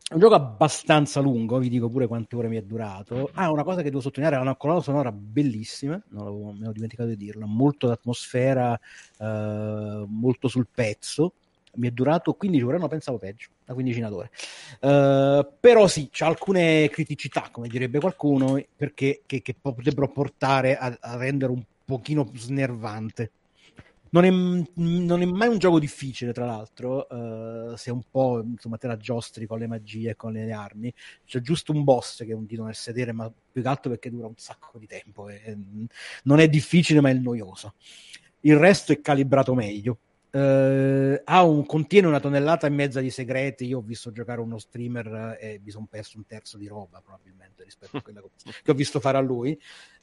è un gioco abbastanza lungo, vi dico pure quante ore mi è durato. Ah, una cosa che devo sottolineare: ha una colonna sonora bellissima, non l'avevo, me l'ho dimenticato di dirlo, molto d'atmosfera, eh, molto sul pezzo. Mi è durato 15 ore, no, pensavo peggio, una quindicina d'ore. Eh, però sì, c'ha alcune criticità, come direbbe qualcuno, perché che, che potrebbero portare a, a rendere un pochino snervante. Non è, non è mai un gioco difficile, tra l'altro, eh, se un po' insomma te la giostri con le magie e con le armi. C'è giusto un boss che è un dito nel sedere, ma più che altro perché dura un sacco di tempo. e- e non è difficile, ma è noioso. Il resto è calibrato meglio. Eh, ha un, contiene una tonnellata e mezza di segreti. Io ho visto giocare uno streamer eh, e mi sono perso un terzo di roba probabilmente rispetto a quella che- ho visto fare a lui.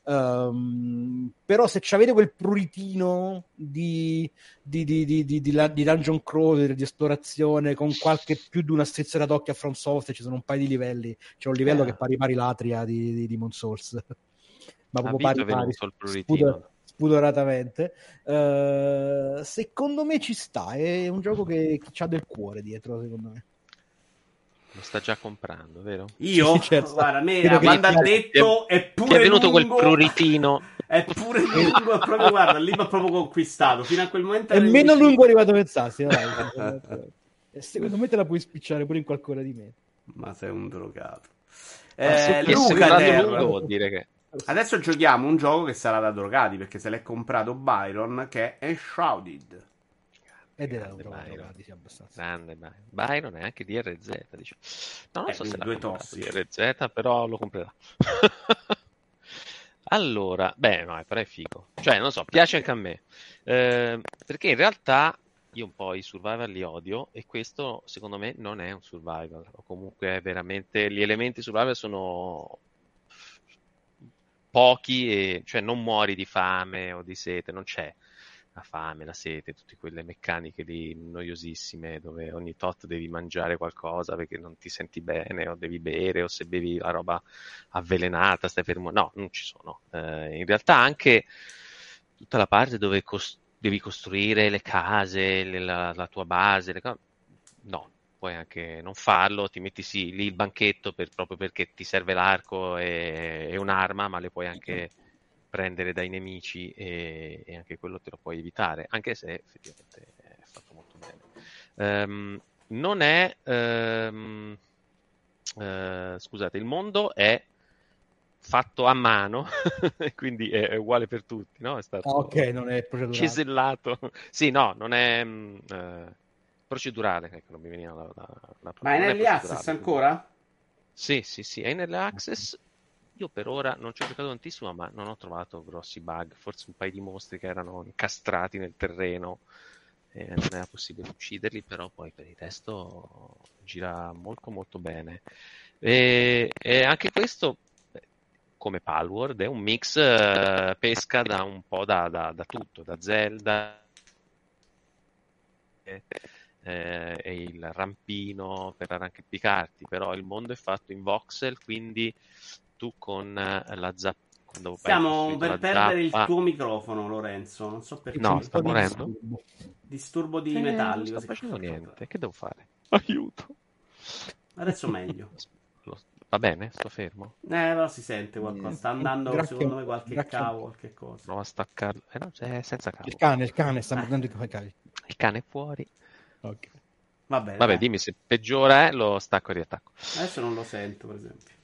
Ehm, però se avete quel pruritino di, di, di, di, di, di la- di dungeon crawler, di esplorazione, con qualche più di una strizza d'occhio a From Software, ci sono un paio di livelli. C'è un livello Eh. che pari pari l'atria di, di Demon Souls. Ma proprio pari pari, il pruritino. Spudor- spudoratamente. Eh, secondo me ci sta, è un gioco che, che ha del cuore dietro, secondo me. Lo sta già comprando, vero? Io, Sì, sì, certo. guarda, a me Credo quando ha detto è pure Ti è venuto quel lungo, pruritino. È pure lungo, è proprio, guarda, lì mi ha proprio conquistato. Fino a quel momento È meno lungo arrivato a pensarsi. dai. E secondo me te la puoi spicciare pure in qualcosa di me. Ma sei un drogato. Eh, Luca lungo vuol dire che Adesso giochiamo un gioco che sarà da drogati perché se l'è comprato Byron che è Enshrouded. Ed era Byron. drogati, sì, abbastanza. grande Byron. Byron è anche DRZ, dice. No, non Eh, so se due tossi. DRZ, però lo comprerà. allora, beh, no, però è figo. Cioè, non so, piace anche a me. Eh, perché in realtà io un po' i survival li odio e questo secondo me non è un survival. O comunque è veramente gli elementi survival sono pochi e cioè non muori di fame o di sete, non c'è la fame, la sete, tutte quelle meccaniche lì noiosissime dove ogni tot devi mangiare qualcosa perché non ti senti bene o devi bere o se bevi la roba avvelenata stai fermo. No, non ci sono. Eh, in realtà anche tutta la parte dove cos- devi costruire le case, le- la, la tua base, le co- no, puoi anche non farlo, ti metti sì, lì il banchetto per- proprio perché ti serve l'arco e, e un'arma, ma le puoi anche prendere dai nemici e, e anche quello te lo puoi evitare, anche se effettivamente è fatto molto bene. Ehm, non è, ehm, eh, scusate, il mondo è fatto a mano, quindi è, è uguale per tutti, no? È stato Ah, ok, non è cisellato. Sì, no, non è eh, procedurale, ecco, non mi veniva la, la, la Ma è non in early procedurale, access ancora? Sì, sì, sì, è in early access. Io per ora non ci ho giocato tantissimo, ma non ho trovato grossi bug. Forse un paio di mostri che erano incastrati nel terreno e non era possibile ucciderli, però poi per il resto gira molto molto bene. E, e anche questo, come Palworld, è un mix eh, pesca da un po' da, da- da tutto, da Zelda eh, eh, e il rampino per arrampicarti, però il mondo è fatto in voxel, quindi tu con eh, la zappa Stiamo per perdere il zappa- tuo microfono, Lorenzo. Non so perché. No, sta di morendo? disturbo. Disturbo di Eh, metalli. Non sto facendo niente, che devo fare? Aiuto. Adesso meglio. Va bene, sto fermo. Eh, però si sente qualcosa. Sta andando, Gracchio- secondo me, qualche gracchio- cavo, qualche cosa. Provo a staccarlo. Eh no, c'è senza cavo. Il cane, il cane sta mordendo i cavi. Il cane è fuori. Ok. Va bene. Vabbè, dai. dimmi se peggiora, eh, lo stacco e riattacco. Adesso non lo sento, per esempio.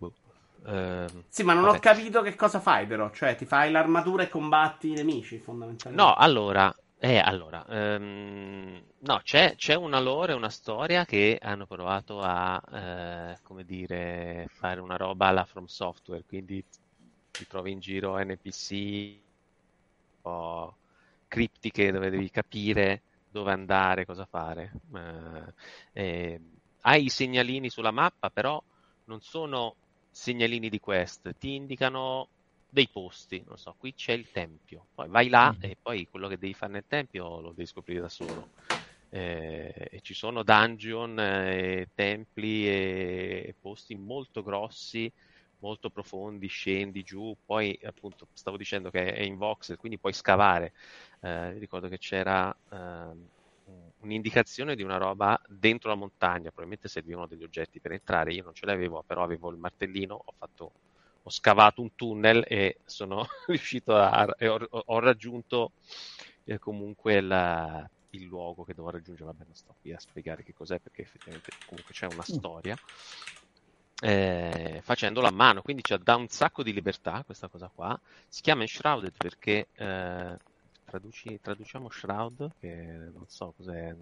Boh. Ehm, Sì, ma non vabbè. ho capito che cosa fai, però. Cioè, ti fai l'armatura e combatti i nemici, fondamentalmente. No, allora, eh, allora, ehm, no, c'è, c'è una lore, una storia che hanno provato a, eh, come dire, fare una roba alla From Software, quindi ti trovi in giro NPC un po' criptiche dove devi capire dove andare, cosa fare. Eh, eh, hai i segnalini sulla mappa, però non sono segnalini di quest, ti indicano dei posti, non so, qui c'è il tempio, poi vai là Mm. e poi quello che devi fare nel tempio lo devi scoprire da solo. Eh, e ci sono dungeon, eh, templi e posti molto grossi, molto profondi, scendi giù, poi appunto stavo dicendo che è in voxel, quindi puoi scavare. Eh, ricordo che c'era ehm, un'indicazione di una roba dentro la montagna, probabilmente servivano degli oggetti per entrare, io non ce l'avevo, però avevo il martellino, ho fatto ho scavato un tunnel e sono riuscito a ho, ho raggiunto eh, comunque la- il luogo che dovevo raggiungere. Vabbè, non sto qui a spiegare che cos'è perché effettivamente comunque c'è una storia. Eh, facendolo a mano, quindi ci dà un sacco di libertà questa cosa qua. Si chiama Enshrouded perché eh, traduci- traduciamo Shroud, che non so cos'è.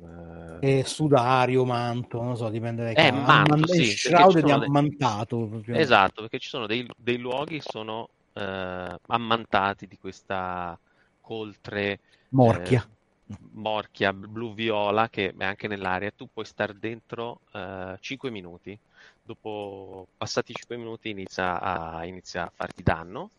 eh, E sudario, manto, non so, dipende dai Eh, casi. manto, Amman- sì, perché shroud ci di sono dei- ammantato. proprio. Esatto, perché ci sono dei, dei luoghi che sono eh, ammantati di questa coltre Morchia. eh, morchia blu-viola che è anche nell'aria. Tu puoi star dentro eh, 5 minuti. Dopo passati 5 minuti inizia a, inizia a farti danno.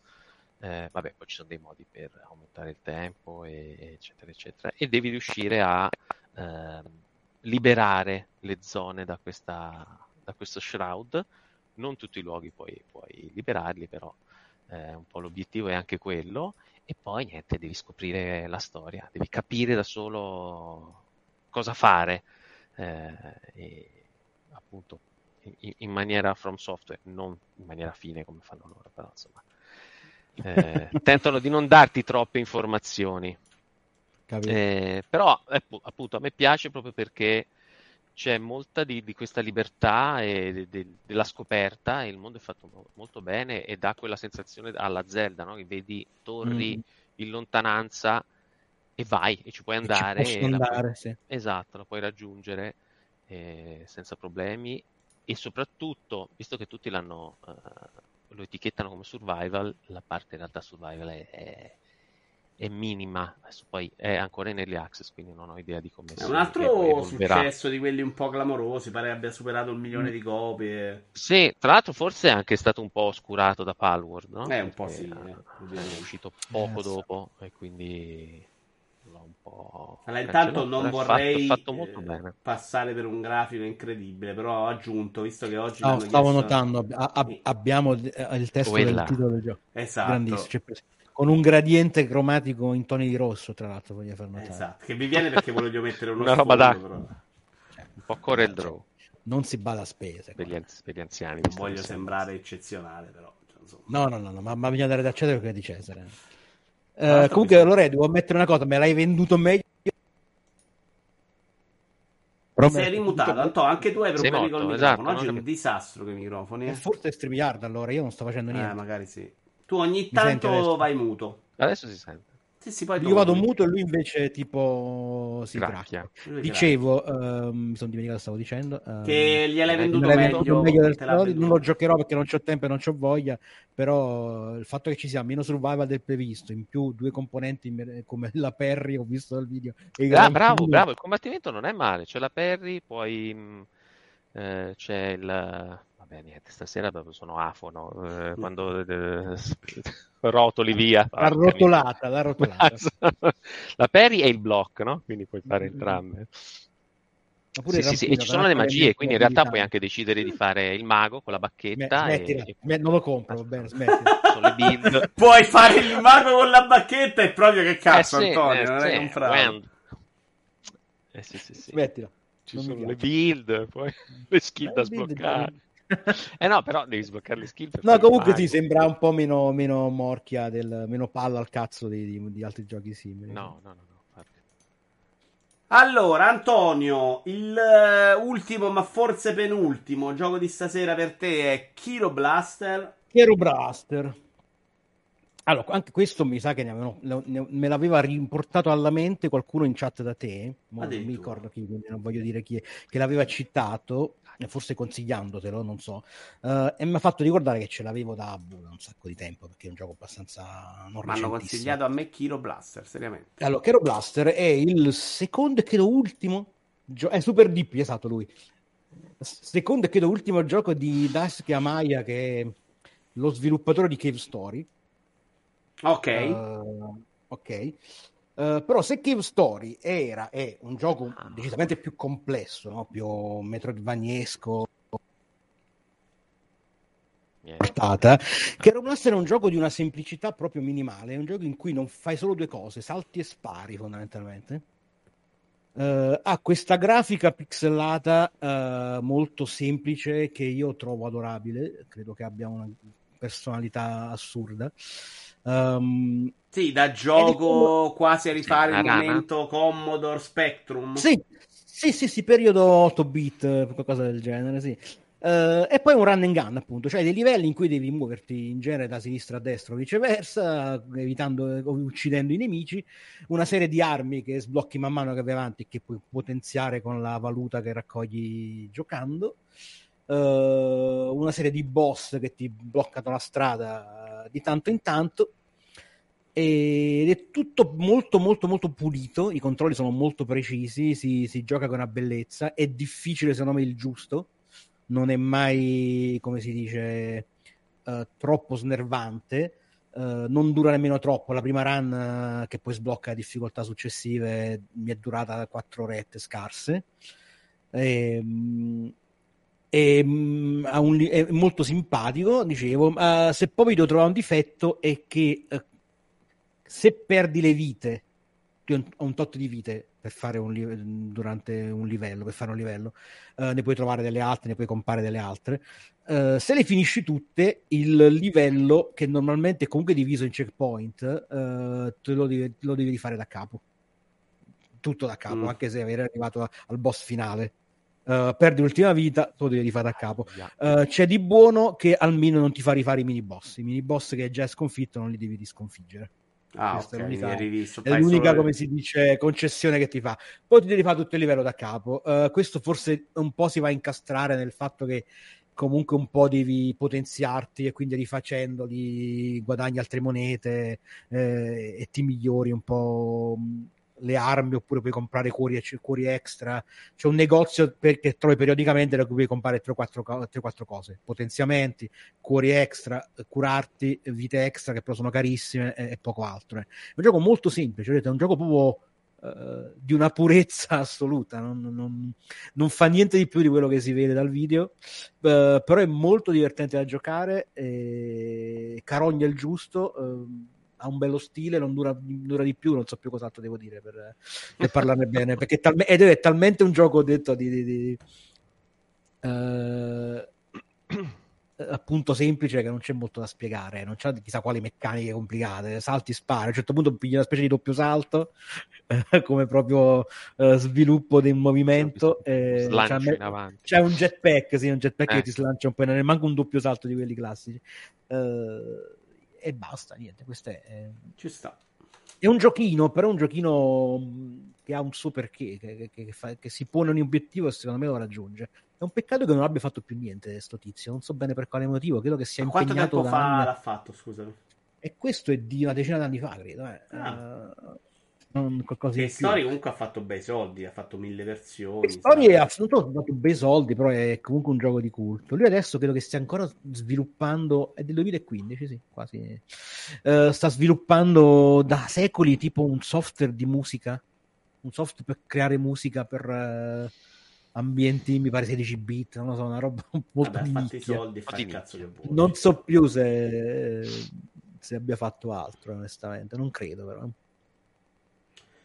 Eh, vabbè, poi ci sono dei modi per aumentare il tempo, e- eccetera, eccetera. E devi riuscire a ehm, liberare le zone da, questa, da questo shroud. Non tutti i luoghi puoi, puoi liberarli, però eh, un po' l'obiettivo è anche quello. E poi niente, devi scoprire la storia, devi capire da solo cosa fare. eh, e appunto in, in maniera from software, non in maniera fine come fanno loro, però insomma. eh, tentano di non darti troppe informazioni. Eh, però appu- appunto a me piace proprio perché c'è molta di, di questa libertà e de- de- della scoperta e il mondo è fatto mo- molto bene e dà quella sensazione alla Zelda, no? Che vedi torri Mm. in lontananza e vai e ci puoi E ci andare. puoi- andare, sì. Esatto, la puoi raggiungere eh, senza problemi e soprattutto, visto che tutti l'hanno, eh, lo etichettano come survival, la parte in realtà survival è, è- è minima, adesso poi è ancora in early access, quindi non ho idea di come È un altro successo di quelli un po' clamorosi. Pare abbia superato il milione Mm. di copie. Sì, tra l'altro forse è anche stato un po' oscurato da Palworld, no? Eh, un po' sì, eh, eh, è uscito poco Eh, dopo e quindi un po' Allora, intanto non è vorrei fatto, fatto molto eh, bene. passare per un grafico incredibile, però ho aggiunto, visto che oggi No, stavo chiesto- notando, ab- ab- abbiamo eh, il testo Quella. del titolo del gioco. Esatto. Preso. Con un gradiente cromatico in toni di rosso, tra l'altro, voglio far notare. Esatto, che mi viene perché voglio mettere uno Una roba sfondo, da- però Un po' Corel Draw Non si bada a spese. per gli, anzi- per gli anziani. non voglio che sembrare eccezionale, però cioè, insomma. No, no, no, no, ma, ma bisogna dare da Cesare quella di Cesare. Eh, comunque, Lore, devo ammettere una cosa, me l'hai venduto meglio. Sei rimutato, Anto, anche tu hai Sei problemi morto, col esatto, microfono. Oggi è un disastro con i microfoni. Eh, forse è StreamYard allora, io non sto facendo Eh, niente. magari sì. Tu ogni Mi tanto vai muto. Adesso si sente. Sì, sì, poi Io vado torni. muto e lui invece tipo si Gracchia. cracchia. Lui Dicevo, ehm, mi sono dimenticato cosa stavo dicendo. ehm, Che gliel'hai Eh, venduto me l'hai meglio, venduto del te l'ha solito, non lo giocherò perché non c'ho tempo e non c'ho voglia, però il fatto che ci sia meno survival del previsto, in più due componenti come la Perry, ho visto dal video, e Ah, bravo, bravo, il combattimento non è male. C'è la Perry, poi mh, eh, c'è il... Vabbè, niente, stasera sono afono. eh, quando eh, rotoli via. La rotolata, la rotolata. la Perry è il block, no? Quindi puoi fare Mm-hmm. entrambe. Sì, sì, sì, E ci sono le magie, quindi in realtà puoi anche decidere di fare il mago con la bacchetta Sme- e, smettila, e sme- non lo compro, va bene, smettila. Puoi fare il mago con la bacchetta e proprio che cazzo, Eh sì, Antonio, eh, non sì, hai comprato. Eh sì, sì, sì. Smettila. Ci non sono le build, poi le skill da Eh, build, sbloccare. Eh no, però devi sbloccare le skill. no, comunque sì, sembra un po' meno, meno morchia, del, meno palla al cazzo di, di, di altri giochi simili. No, no, no. no. Allora, Antonio, il uh, ultimo, ma forse penultimo gioco di stasera per te è Kiro Blaster. Kiro Blaster. Allora, anche questo mi sa che ne avevano, ne, me l'aveva rimportato alla mente qualcuno in chat da te, non mi ricordo chi, quindi non voglio dire chi è, che l'aveva citato, forse consigliandotelo, non so, uh, e mi ha fatto ricordare che ce l'avevo da, un sacco di tempo, perché è un gioco abbastanza non Ma hanno consigliato a me Kiro Blaster, seriamente. Allora, Kiro Blaster è il secondo e credo ultimo, gio- è Super Deep, esatto lui, secondo e credo ultimo gioco di Daisuke Amaya, che è lo sviluppatore di Cave Story, Ok. Uh, ok. Uh, però se Cave Story era è un gioco ah. decisamente più complesso, no? più metroidvaniesco, portata, che Rogue Blaster è un gioco di una semplicità proprio minimale, è un gioco in cui non fai solo due cose, salti e spari fondamentalmente. Uh, ha questa grafica pixelata uh, molto semplice che io trovo adorabile, credo che abbia una personalità assurda. Um, sì, da gioco quasi a rifare il momento Commodore Spectrum. Sì, sì, sì, sì, periodo 8 bit, qualcosa del genere, sì. Uh, e poi un run and gun, appunto, cioè dei livelli in cui devi muoverti in genere da sinistra a destra o viceversa, evitando o uccidendo i nemici, una serie di armi che sblocchi man mano che vai avanti e che puoi potenziare con la valuta che raccogli giocando. Uh, una serie di boss che ti bloccano la strada di tanto in tanto. Ed è tutto molto molto molto pulito i controlli sono molto precisi si, si gioca con una bellezza è difficile secondo me il giusto. Non è mai come si dice uh, troppo snervante uh, non dura nemmeno troppo. La prima run uh, che poi sblocca difficoltà successive mi è durata quattro orette scarse. E, um, è, mm, un, è, molto simpatico, dicevo, uh, se poi devo trovare un difetto è che uh, se perdi le vite, ho un tot di vite per fare un durante un livello, per fare un livello, uh, ne puoi trovare delle altre, ne puoi comprare delle altre. se le finisci tutte, il livello, che normalmente è comunque diviso in checkpoint, te lo devi, lo devi rifare da capo. Tutto da capo, mm. anche se avere arrivato a, al boss finale Uh, perdi l'ultima vita, tu lo devi rifare da capo. Uh, c'è di buono che almeno non ti fa rifare i mini boss. I mini boss che hai già sconfitto non li devi risconfiggere. Ah, Questa okay, è l'unica, è l'unica come si dice, concessione che ti fa. Poi ti devi fare tutto il livello da capo. Uh, questo forse un po' si va a incastrare nel fatto che comunque un po' devi potenziarti e quindi rifacendoli guadagni altre monete eh, e ti migliori un po' le armi oppure puoi comprare cuori, cuori extra. C'è un negozio per, che trovi periodicamente da cui puoi comprare 3-4 cose: potenziamenti, cuori extra, curarti, vite extra che però sono carissime e, e poco altro. Eh. È un gioco molto semplice, è un gioco proprio. Uh, di una purezza assoluta, non, non, non, fa niente di più di quello che si vede dal video, uh, però è molto divertente da giocare, carogna il giusto. Uh, ha un bello stile, non dura, dura, di più, non so più cos'altro devo dire per, per parlarne bene, perché è talme- ed è talmente un gioco detto di... di, di uh, appunto semplice che non c'è molto da spiegare, non c'è chissà quali meccaniche complicate, salti spari, a un certo punto pigli una specie di doppio salto come proprio uh, sviluppo un movimento eh, c'è, c'è, un jetpack, sì, un jetpack eh. che ti slancia un po', non è manco un doppio salto di quelli classici. Uh, e basta, niente, questo è... Eh, Ci sta. È un giochino, però un giochino mm, che ha un suo perché, che, che, che, fa, che, si pone un obiettivo e secondo me lo raggiunge. È un peccato che non abbia fatto più niente sto tizio, non so bene per quale motivo, credo che sia Ma impegnato quanto tempo fa anni... l'ha fatto, scusami? E questo è di una decina d'anni fa, credo. Eh. Ah. Uh, non qualcosa che di Story comunque ha fatto bei soldi, ha fatto mille versioni. Story ha fatto bei soldi, però è comunque un gioco di culto. Lui adesso credo che stia ancora sviluppando, è del 2015, sì, quasi. Uh, sta sviluppando da secoli tipo un software di musica, un software per creare musica per... Uh, ambienti mi pare 16 bit non lo so una roba molto Vabbè, di fatti soldi fa cazzo che vuoi non so più se, se abbia fatto altro onestamente non credo però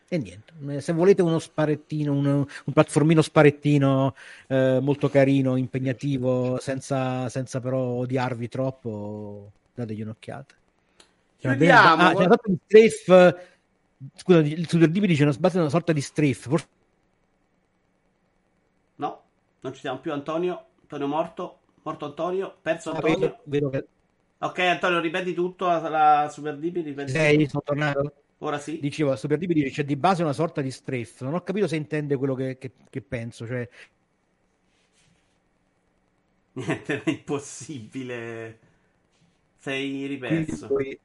E niente, se volete uno sparettino, un, un platformino sparettino eh, molto carino, impegnativo, senza, senza però odiarvi troppo, dategli un'occhiata. Chiudiamo. Ah, c'è una sorta di strafe. Scusa, il Super DB dice una, sbatte una sorta di strafe. Forse... No, non ci siamo più. Antonio, Antonio morto. Morto Antonio, perso Ah, Antonio. vedo, vedo che... Ok, Antonio, ripeti tutto la, la Super DB. Ripeti Sei, tutto. sono tornato. Ora sì. Dicevo, DB dice c'è di base una sorta di strafe. Non ho capito se intende quello che, che- che penso. Cioè, Niente, è impossibile. Sei riperso. poi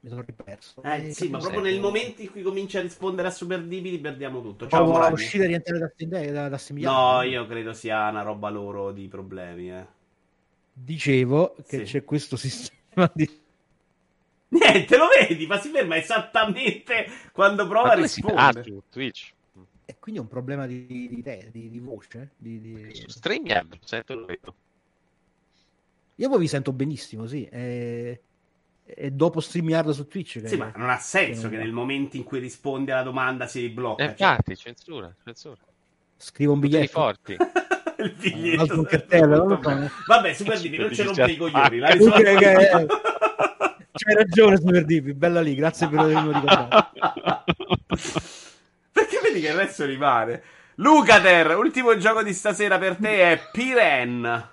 mi sono riperso. Eh, Eh, sì, ma proprio nel momento in cui comincia a rispondere a Super DB perdiamo tutto. Ciao, Provo a uscire e rientrare da, da, da No, io credo sia una roba loro di problemi, eh. Dicevo che Sì. c'è questo sistema di... Niente, lo vedi, ma si ferma esattamente quando prova Ma a si ah, rispondere. su Twitch? E quindi è un problema di, di, te- di, di voce? Di, di- Su StreamYard, sento lo vedo. Io poi vi sento benissimo, sì. E, e dopo StreamYard su Twitch. Che... Sì, ma non ha senso che che non- nel momento in cui risponde alla domanda si blocca. Eh, cioè. infatti, censura, censura. Scrivo un biglietto. forti. Il biglietto. Cartello, non lo so. Vabbè, Super non ci Dici rompe i coglioni. La spacca. C'hai ragione, Super DB, bella lì, grazie per avermi ricordato. Perché vedi che il resto rimane. Lucater, ultimo gioco di stasera per te è Piren.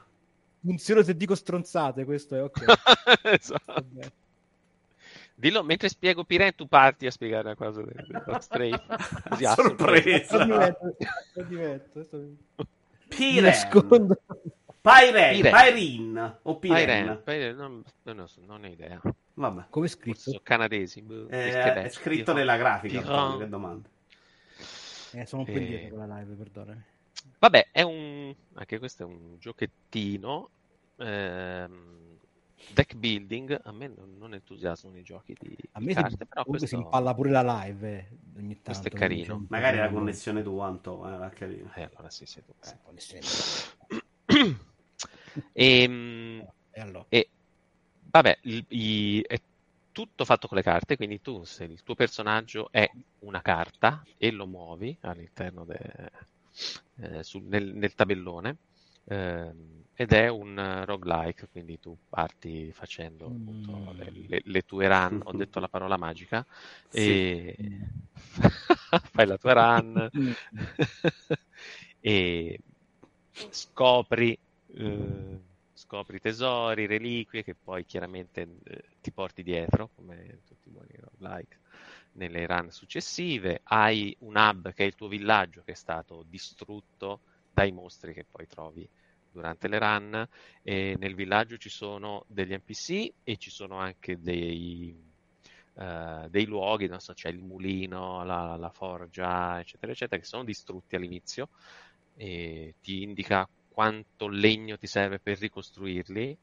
Funziona se dico stronzate, questo è ok. esatto. Vabbè. Dillo, mentre spiego Piren, tu parti a spiegare la cosa del. Così, a Sorpresa. Piren. nascondo. Pyren. Piren. Pyrin. O Piren. Piren, Piren, non, non, so, non ho idea. Vabbè. Come è Forse scritto? sono canadesi. boh, Eh, è scritto nella grafica. Antonio, che domanda. Eh, sono un po' Eh. indietro con la live, perdonami. Vabbè, è un... anche questo è un giochettino. ehm, deck building. A me non, entusiasmano i giochi di, A me carte, si, però comunque questo... si impalla pure la live eh, ogni tanto. Questo è carino. un Magari la connessione tua, Anto. Eh, carino. Eh, allora sì, sì, tu- Eh? E vabbè, il- i- è tutto fatto con le carte, quindi tu, se il tuo personaggio è una carta e lo muovi all'interno de- eh, sul- nel, nel tabellone, ehm, ed è un eh, roguelike, quindi tu parti facendo appunto Mm. le, le- le tue run, ho detto la parola magica, e fai la tua run e scopri, eh, scopri tesori, reliquie che poi chiaramente eh, ti porti dietro, come tutti i buoni roguelike, nelle run successive. Hai un hub che è il tuo villaggio che è stato distrutto dai mostri che poi trovi durante le run e nel villaggio ci sono degli NPC e ci sono anche dei, eh, dei luoghi, non so, c'è il mulino, la, la forgia, eccetera, eccetera, che sono distrutti all'inizio e ti indica quanto legno ti serve per ricostruirli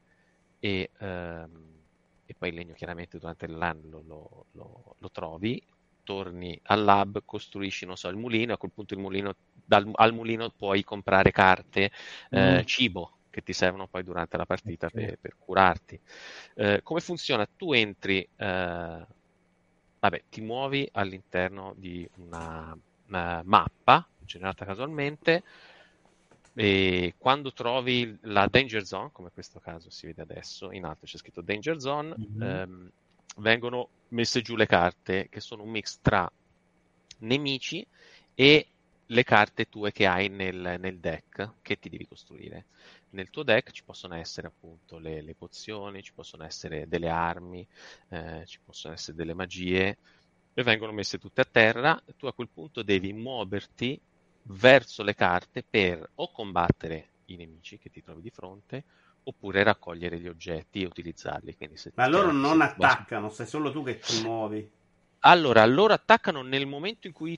e, ehm, e poi il legno chiaramente durante run lo, lo- lo- trovi, torni al lab, costruisci, non so, il mulino, a quel punto il mulino, dal, al mulino puoi comprare carte, eh, Mm. cibo che ti servono poi durante la partita Ok. per, per curarti. Eh, come funziona? Tu entri, eh, vabbè, ti muovi all'interno di una, una mappa generata casualmente e quando trovi la danger zone, come in questo caso si vede adesso, in alto c'è scritto danger zone, Mhm. ehm, vengono messe giù le carte che sono un mix tra nemici e le carte tue che hai nel, nel deck che ti devi costruire. Nel tuo deck ci possono essere appunto le, le pozioni, ci possono essere delle armi, eh, ci possono essere delle magie e vengono messe tutte a terra. Tu a quel punto devi muoverti verso le carte per o combattere i nemici che ti trovi di fronte oppure raccogliere gli oggetti e utilizzarli. Ma loro non attaccano, sei solo tu che ti muovi. allora, loro attaccano nel momento in cui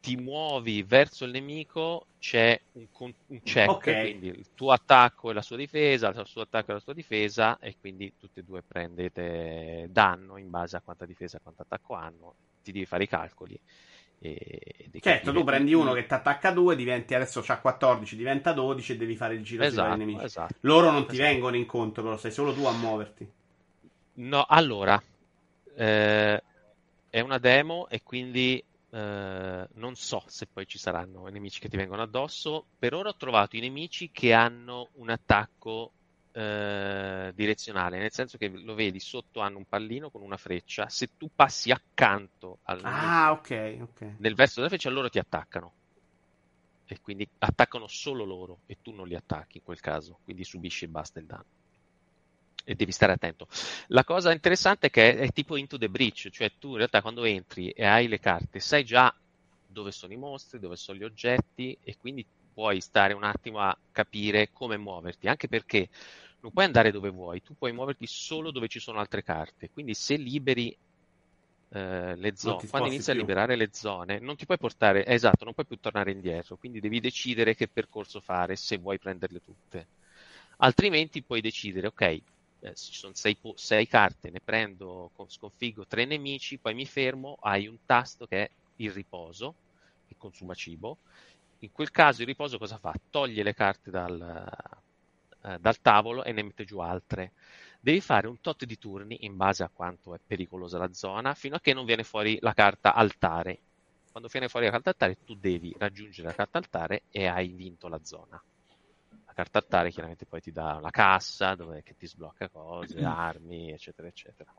ti muovi verso il nemico, c'è un, un check, Ok. quindi il tuo attacco e la sua difesa, il suo attacco e la sua difesa, e quindi tutti e due prendete danno in base a quanta difesa e quanto attacco hanno. Ti devi fare i calcoli. E, e Certo, tu prendi uno che ti attacca a 2, diventi adesso c'ha 14, diventa 12 e devi fare il giro sui Esatto, nemici. esatto. Loro non ti Esatto. vengono incontro, però sei solo tu a muoverti. No, allora, eh, è una demo e quindi eh, non so se poi ci saranno nemici che ti vengono addosso. Per ora ho trovato i nemici che hanno un attacco eh, direzionale, nel senso che lo vedi sotto hanno un pallino con una freccia. Se tu passi accanto al ah, ok, ok. nel verso della freccia, loro ti attaccano. E quindi attaccano solo loro e tu non li attacchi in quel caso, quindi subisci e basta il danno e devi stare attento. La cosa interessante è che è, tipo into the breach, cioè tu in realtà quando entri e hai le carte sai già dove sono i mostri, dove sono gli oggetti e quindi puoi stare un attimo a capire come muoverti, anche perché non puoi andare dove vuoi, tu puoi muoverti solo dove ci sono altre carte, quindi se liberi eh, le zone, quando inizi più. a liberare le zone, non ti puoi portare, eh, esatto, non puoi più tornare indietro, quindi devi decidere che percorso fare se vuoi prenderle tutte. Altrimenti puoi decidere, ok, eh, ci sono sei, sei, carte, ne prendo, sconfiggo tre nemici, poi mi fermo, hai un tasto che è il riposo, che consuma cibo. In quel caso il riposo cosa fa? Toglie le carte dal, eh, dal tavolo e ne mette giù altre. Devi fare un tot di turni in base a quanto è pericolosa la zona, fino a che non viene fuori la carta altare. Quando viene fuori la carta altare, tu devi raggiungere la carta altare e hai vinto la zona la carta altare chiaramente poi ti dà una cassa dove, che ti sblocca cose, armi, eccetera, eccetera.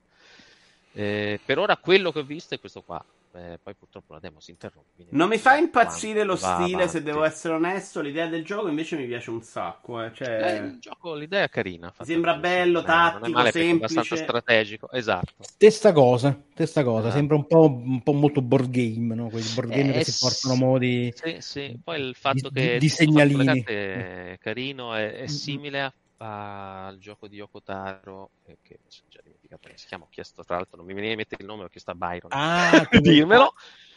Eh, per ora quello che ho visto è questo qua. Eh, poi purtroppo la demo si interrompe. Non mi fa impazzire lo stile, avanti. se devo essere onesto. L'idea del gioco invece mi piace un sacco. Eh. Cioè... Eh, il gioco, l'idea è carina. Sembra bello, eh, tattico, male, semplice. abbastanza strategico. Esatto. Stessa cosa, stessa cosa. Ah. Sembra un po', un po', molto board game, no? Quei board game che eh, si portano modi. Sì, sì. Poi il fatto di, che di segnalini è carino è, è simile a al gioco di Yokotaro eh, che già dimenticato come si chiama ho chiesto tra l'altro non mi veniva a mettere il nome ho chiesto a Byron ah, dirmelo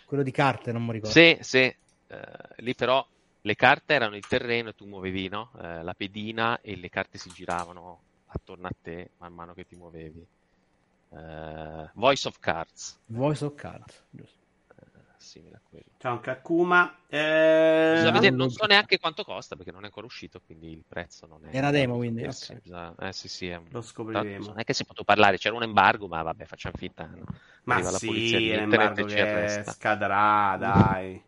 quello di carte, non mi ricordo. Sì, sì. Uh, lì però le carte erano il terreno e tu muovevi no? uh, la pedina e le carte si giravano attorno a te man mano che ti muovevi. Uh, Voice of Cards. Voice of Cards, giusto. Simile a quello. C'è anche Akuma. Eh... Vedere, non so neanche quanto costa perché non è ancora uscito, quindi il prezzo non è. È una demo, quindi. Okay. Eh, sì, sì, è... Lo scopriremo. Non è che si è potuto parlare, c'era un embargo, ma vabbè, facciamo finta. No? Ma Arriva sì, l'embargo che scadrà, dai.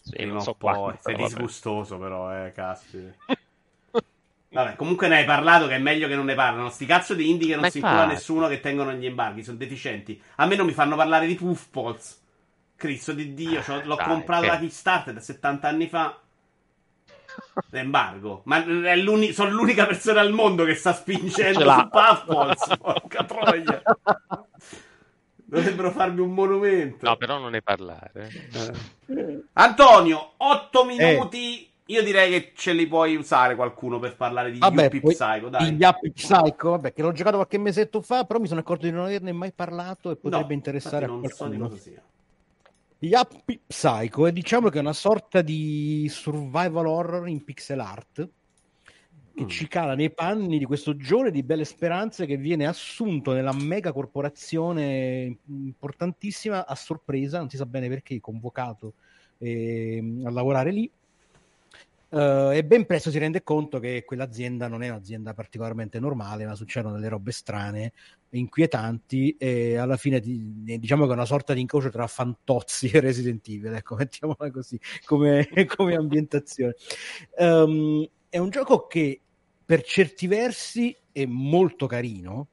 Sì, non so poi. Quanto, Sei disgustoso, però, eh, caspita. Vabbè, comunque ne hai parlato che è meglio che non ne parlano. Sti cazzo di indie che non Ma si incula nessuno che tengono gli embarghi, sono deficienti. A me non mi fanno parlare di Puffballs. Cristo di Dio, cioè, l'ho Dai, comprato che... da Kickstarter da 70 anni fa. L'embargo. Ma sono l'unica persona al mondo che sta spingendo su Puffballs. Porca troia. Dovrebbero farmi un monumento. No, però non ne parlare. Eh. Antonio, 8 minuti. Eh. Io direi che ce li puoi usare qualcuno per parlare di vabbè, Yuppie Psycho. Dai. Di Yuppie Psycho, vabbè, che l'ho giocato qualche mesetto fa, però mi sono accorto di non averne mai parlato e potrebbe no, interessare a qualcuno. So Yuppie Psycho è diciamo che è una sorta di survival horror in pixel art che mm. ci cala nei panni di questo giovane di belle speranze che viene assunto nella mega corporazione importantissima a sorpresa, non si sa bene perché, convocato eh, a lavorare lì. Uh, e ben presto si rende conto che quell'azienda non è un'azienda particolarmente normale, ma succedono delle robe strane, inquietanti, e alla fine di, diciamo che è una sorta di incrocio tra Fantozzi e Resident Evil, ecco, mettiamola così, come, come ambientazione. Um, è un gioco che per certi versi è molto carino,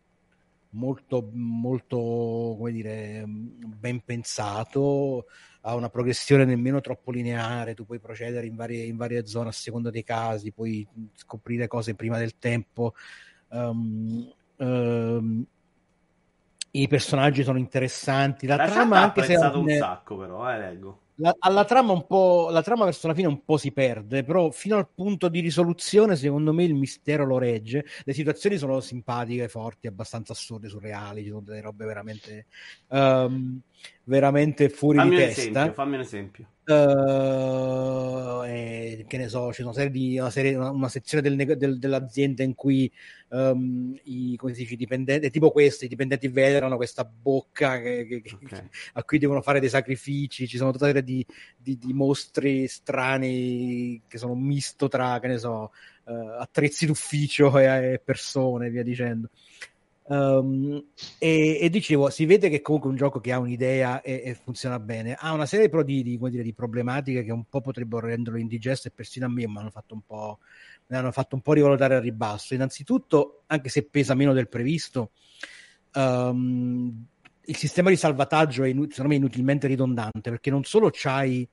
molto, molto, come dire, ben pensato, ha una progressione nemmeno troppo lineare, tu puoi procedere in varie, in varie zone a seconda dei casi, puoi scoprire cose prima del tempo. Um, um, I personaggi sono interessanti, la, la trama anche se... È un sacco però, eh, leggo la, alla trama un po', la trama verso la fine un po' si perde, però fino al punto di risoluzione, secondo me il mistero lo regge. Le situazioni sono simpatiche, forti, abbastanza assurde, surreali, ci sono delle robe veramente, um, veramente fuori fammi di testa. Esempio, fammi un esempio. Uh, eh, che ne so, ci sono serie di, una, serie, una, una sezione del, del, dell'azienda in cui um, i, come si dice, i dipendenti, tipo questi, i dipendenti vedono questa bocca che, che, okay. a cui devono fare dei sacrifici, ci sono tutta una serie di, di, di mostri strani che sono misto tra, che ne so, uh, attrezzi d'ufficio e, e persone, via dicendo. Um, e, e, dicevo, si vede che comunque è un gioco che ha un'idea e, e funziona bene. Ha una serie però di, di, dire, di, problematiche che un po' potrebbero renderlo indigesto e persino a me mi hanno fatto un po', hanno fatto un po' rivalutare al ribasso. Innanzitutto, anche se pesa meno del previsto, um, il sistema di salvataggio è secondo me inutilmente ridondante perché non solo c'hai